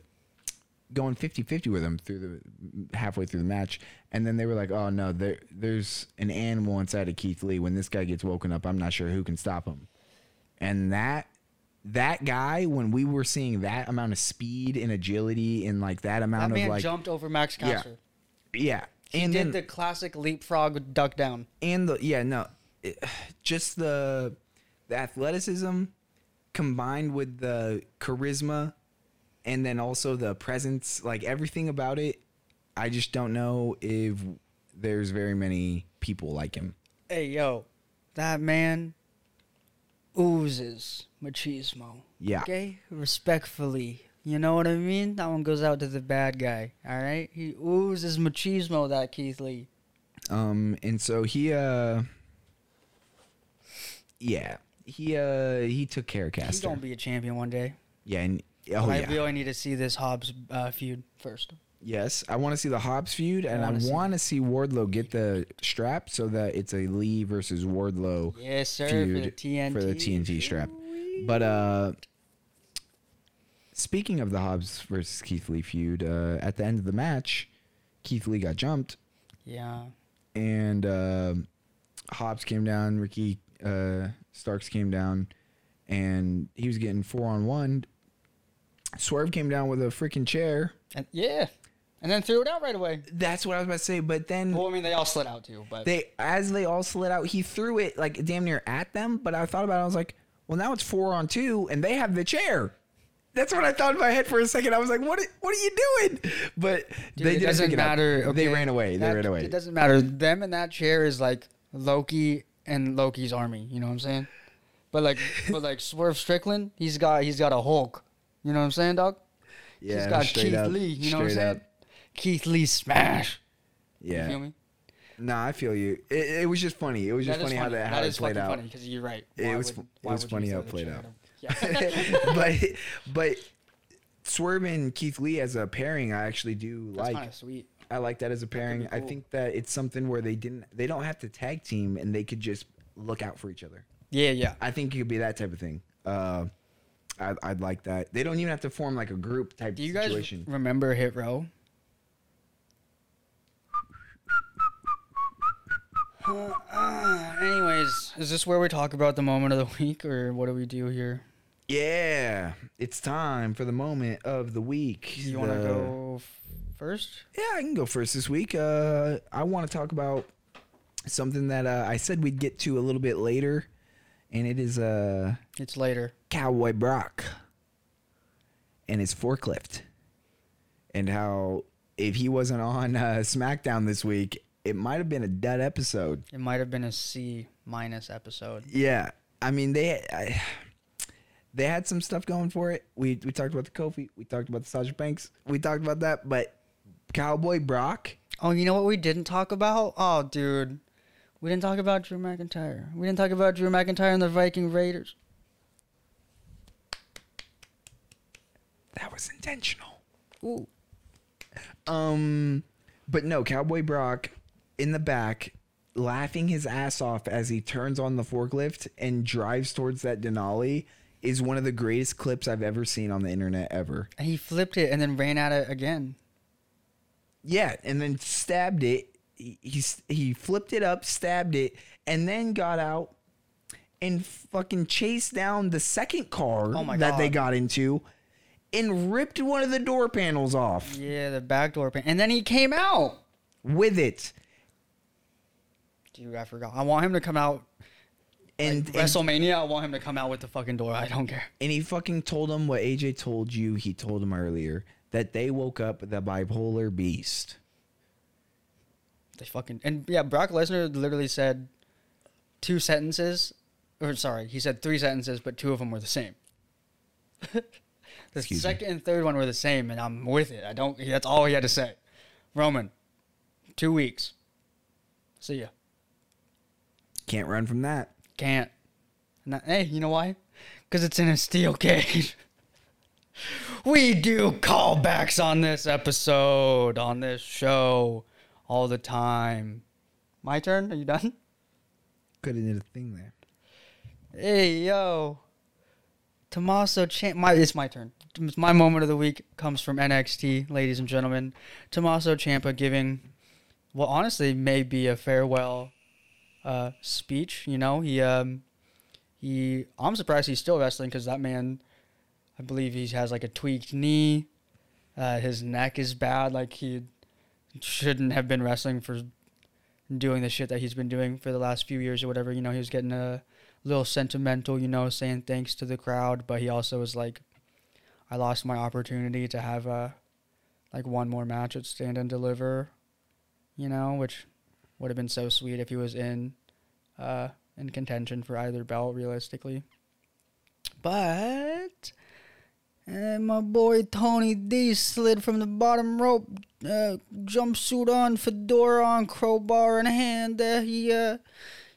going 50-50 with him through the halfway through the match and then they were like oh no there there's an animal inside of Keith Lee when this guy gets woken up I'm not sure who can stop him and that that guy when we were seeing that amount of speed and agility and like that That amount of man like jumped over Max Yeah. Caster. yeah He and did then the classic leapfrog duck down. and the yeah no it, just the the athleticism combined with the charisma and then also the presence like everything about it i just don't know if there's very many people like him Hey yo, that man oozes machismo. yeah Okay, respectfully. You know what I mean? That one goes out to the bad guy. All right, he oozes machismo. That Keith Lee. um and so he uh yeah he uh he took care of He's gonna be a champion one day. yeah and oh I yeah really need to see this Hobbs uh, feud first. Yes, I want to see the Hobbs feud, and I wanna see- want to see Wardlow get the strap so that it's a Lee versus Wardlow Yes, sir. feud for the TNT. for the TNT strap. But uh, speaking of the Hobbs versus Keith Lee feud, uh, at the end of the match, Keith Lee got jumped, Yeah. and uh, Hobbs came down. Ricky uh, Starks came down, and he was getting four on one. Swerve came down with a freaking chair. And yeah, and then threw it out right away. That's what I was about to say. But then Well, I mean, they all slid out too, but they as they all slid out, he threw it like damn near at them. But I thought about it, I was like, well, now it's four on two, and they have the chair. That's what I thought in my head for a second. I was like, what? are- What are you doing? But Dude, they it didn't doesn't pick it up. matter. They ran away. They That- ran away. It doesn't matter. Them and that chair is like Loki and Loki's army. You know what I'm saying? But like, but like Swerve Strickland, he's got he's got a Hulk. You know what I'm saying, dog? Yeah, he's got Keith up, Lee. You know what I'm saying? up. Keith Lee smash. Yeah. You feel me? Nah, I feel you. It, it was just funny. It was just is funny, how that how That it played out. funny because you're right. It was would- it was funny how it played but? Yeah. but Swerve and Keith Lee as a pairing, I actually do That's like. kind of sweet. I like that as a pairing. be I think that it's something where they didn't they don't have to tag team and they could just look out for each other. Yeah, yeah. I think it could be that type of thing. Uh, I, I'd like that. They don't even have to form like a group type Do you guys remember Hit Row? Uh, anyways, is this where we talk about the moment of the week, or what do we do here? yeah, it's time for the moment of the week. You want to go f- first? Yeah, I can go first this week. Uh, I want to talk about something that uh, I said we'd get to a little bit later, and it is uh, It's later. Cowboy Brock and his forklift, and how if he wasn't on uh, SmackDown this week, it might have been a dud episode. It might have been a C minus episode. Yeah, I mean they I, they had some stuff going for it. We we talked about the Kofi, we talked about the Sasha Banks, we talked about that, but Cowboy Brock. Oh, you know what we didn't talk about? Oh, dude. We didn't talk about Drew McIntyre. We didn't talk about Drew McIntyre and the Viking Raiders. That was intentional. Ooh. Um, but no, Cowboy Brock in the back, laughing his ass off as he turns on the forklift and drives towards that Denali is one of the greatest clips I've ever seen on the internet ever. And he flipped it and then ran at it again. Yeah, and then stabbed it. He he, he flipped it up, stabbed it, and then got out and fucking chased down the second car Oh my that they got into and ripped one of the door panels off Yeah, the back door pan. And then he came out. with it. Dude, I forgot. I want him to come out. And, and WrestleMania, I want him to come out with the fucking door. I don't care. And he fucking told him what AJ told you. He told him earlier that they woke up the bipolar beast. They fucking and yeah, Brock Lesnar literally said two sentences, or sorry, he said three sentences, but two of them were the same. the Excuse me. second and third one were the same, and I'm with it. I don't. That's all he had to say. Roman, two weeks. See ya. Can't run from that. Can't. That- hey, you know why? Because it's in a steel cage. we do callbacks on this episode, on this show, all the time. My turn? Are you done? Could have did a thing there. Hey, yo. Tommaso Champ. My, it's my turn. My moment of the week comes from NXT, ladies and gentlemen. Tommaso Ciampa giving what honestly may be a farewell uh, speech. You know, he um, he. I'm surprised he's still wrestling because that man, I believe he has like a tweaked knee. Uh, his neck is bad. Like he shouldn't have been wrestling for doing the shit that he's been doing for the last few years or whatever. You know, he was getting a little sentimental, you know, saying thanks to the crowd, but he also was like, I lost my opportunity to have a like one more match at Stand and Deliver, you know, which would have been so sweet if he was in uh in contention for either belt realistically. But and my boy Tony D slid from the bottom rope, uh, jumpsuit on, fedora on, crowbar in hand. Uh, he uh,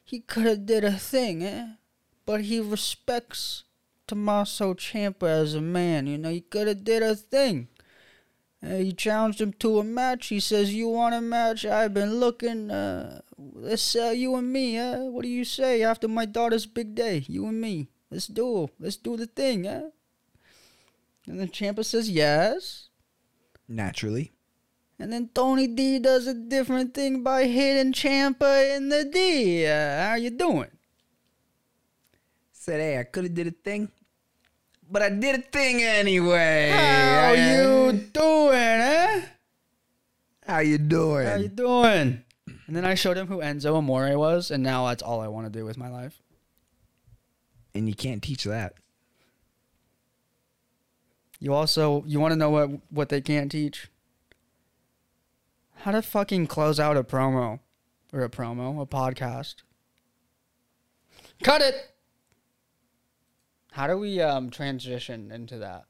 he could have did a thing, eh? But he respects Tommaso Ciampa as a man. You know, he could have did a thing. Uh, he challenged him to a match. He says, "You want a match? I've been looking. Uh, let's uh, you and me. Uh, what do you say? After my daughter's big day, you and me. Let's do. Let's do the thing, eh?" And then Ciampa says yes. Naturally. And then Tony D does a different thing by hitting Ciampa in the D. Uh, how you doing? Said, hey, I could have did a thing, but I did a thing anyway. How you doing, eh? How you doing? How you doing? And then I showed him who Enzo Amore was, and now that's all I want to do with my life. and you can't teach that. You also you want to know what what they can't teach? How to fucking close out a promo or a promo, a podcast. Cut it. How do we um transition into that?